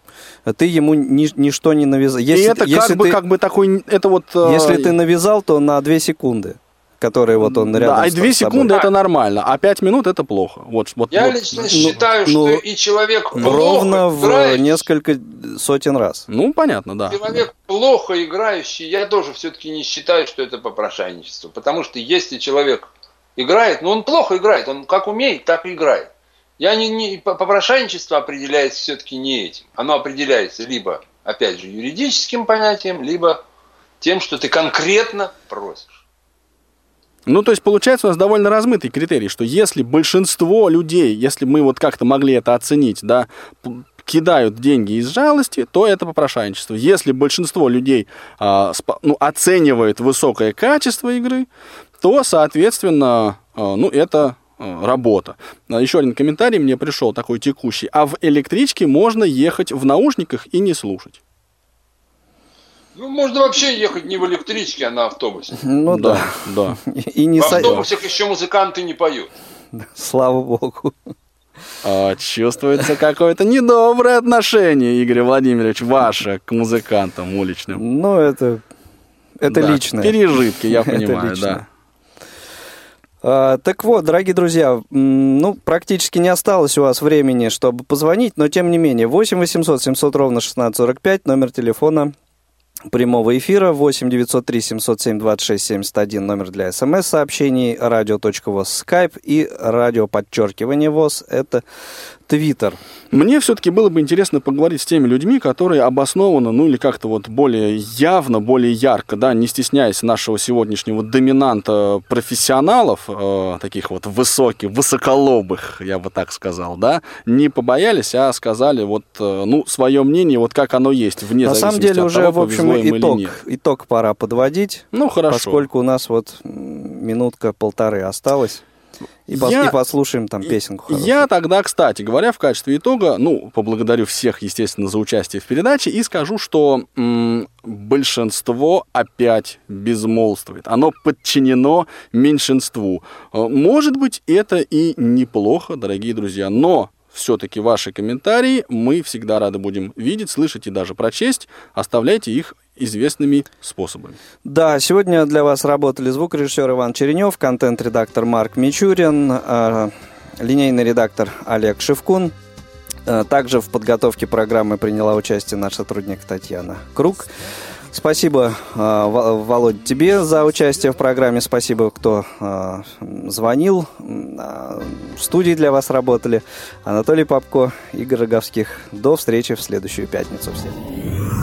ты ему ни, ничто не навязал. Если, и это если как, ты, бы, как бы такой, это вот... Если э... ты навязал, то на две секунды которые вот он рядом Да, и две секунды это нормально, а пять минут это плохо. Вот, вот, Я вот. лично ну, считаю, что ну, и человек плохо Ровно играющий, в несколько сотен раз. Ну, понятно, да. Человек плохо играющий, я тоже все-таки не считаю, что это попрошайничество. Потому что если человек играет, ну он плохо играет, он как умеет, так и играет. Я не, не, попрошайничество определяется все-таки не этим. Оно определяется либо, опять же, юридическим понятием, либо тем, что ты конкретно просишь. Ну, то есть получается у нас довольно размытый критерий, что если большинство людей, если мы вот как-то могли это оценить, да, кидают деньги из жалости, то это попрошайничество. Если большинство людей а, ну, оценивает высокое качество игры, то, соответственно, а, ну, это а, работа. Еще один комментарий мне пришел такой текущий. А в электричке можно ехать в наушниках и не слушать. Ну, можно вообще ехать не в электричке, а на автобусе. Ну да, да. И не в автобусах еще музыканты не поют. Слава богу. А, чувствуется какое-то недоброе отношение, Игорь Владимирович, ваше к музыкантам уличным. Ну, это, это да, личное. Пережитки, я понимаю, да. А, так вот, дорогие друзья, ну, практически не осталось у вас времени, чтобы позвонить, но тем не менее, 8 800 700 ровно 1645, номер телефона прямого эфира 8 903 707 26 71 номер для смс-сообщений, радио.воз скайп и радио подчеркивание ВОЗ это Твиттер. Мне все-таки было бы интересно поговорить с теми людьми, которые обоснованно, ну или как-то вот более явно, более ярко, да, не стесняясь нашего сегодняшнего доминанта профессионалов, э, таких вот высоких, высоколобых, я бы так сказал, да, не побоялись, а сказали вот, э, ну, свое мнение, вот как оно есть, вне На самом деле от уже, того, в общем, итог, итог пора подводить. Ну, хорошо. Поскольку у нас вот минутка-полторы осталось. И, я, и послушаем там песенку. Хорошую. Я тогда, кстати говоря, в качестве итога, ну, поблагодарю всех, естественно, за участие в передаче и скажу, что м- большинство опять безмолвствует. Оно подчинено меньшинству. Э, может быть, это и неплохо, дорогие друзья, но все-таки ваши комментарии мы всегда рады будем видеть, слышать и даже прочесть. Оставляйте их известными способами. Да, сегодня для вас работали звукорежиссер Иван Черенев, контент-редактор Марк Мичурин, э, линейный редактор Олег Шевкун. Э, также в подготовке программы приняла участие наш сотрудник Татьяна Круг. Спасибо, э, Володь, тебе за участие в программе. Спасибо, кто звонил. В студии для вас работали Анатолий Попко, Игорь Роговских. До встречи в следующую пятницу всем.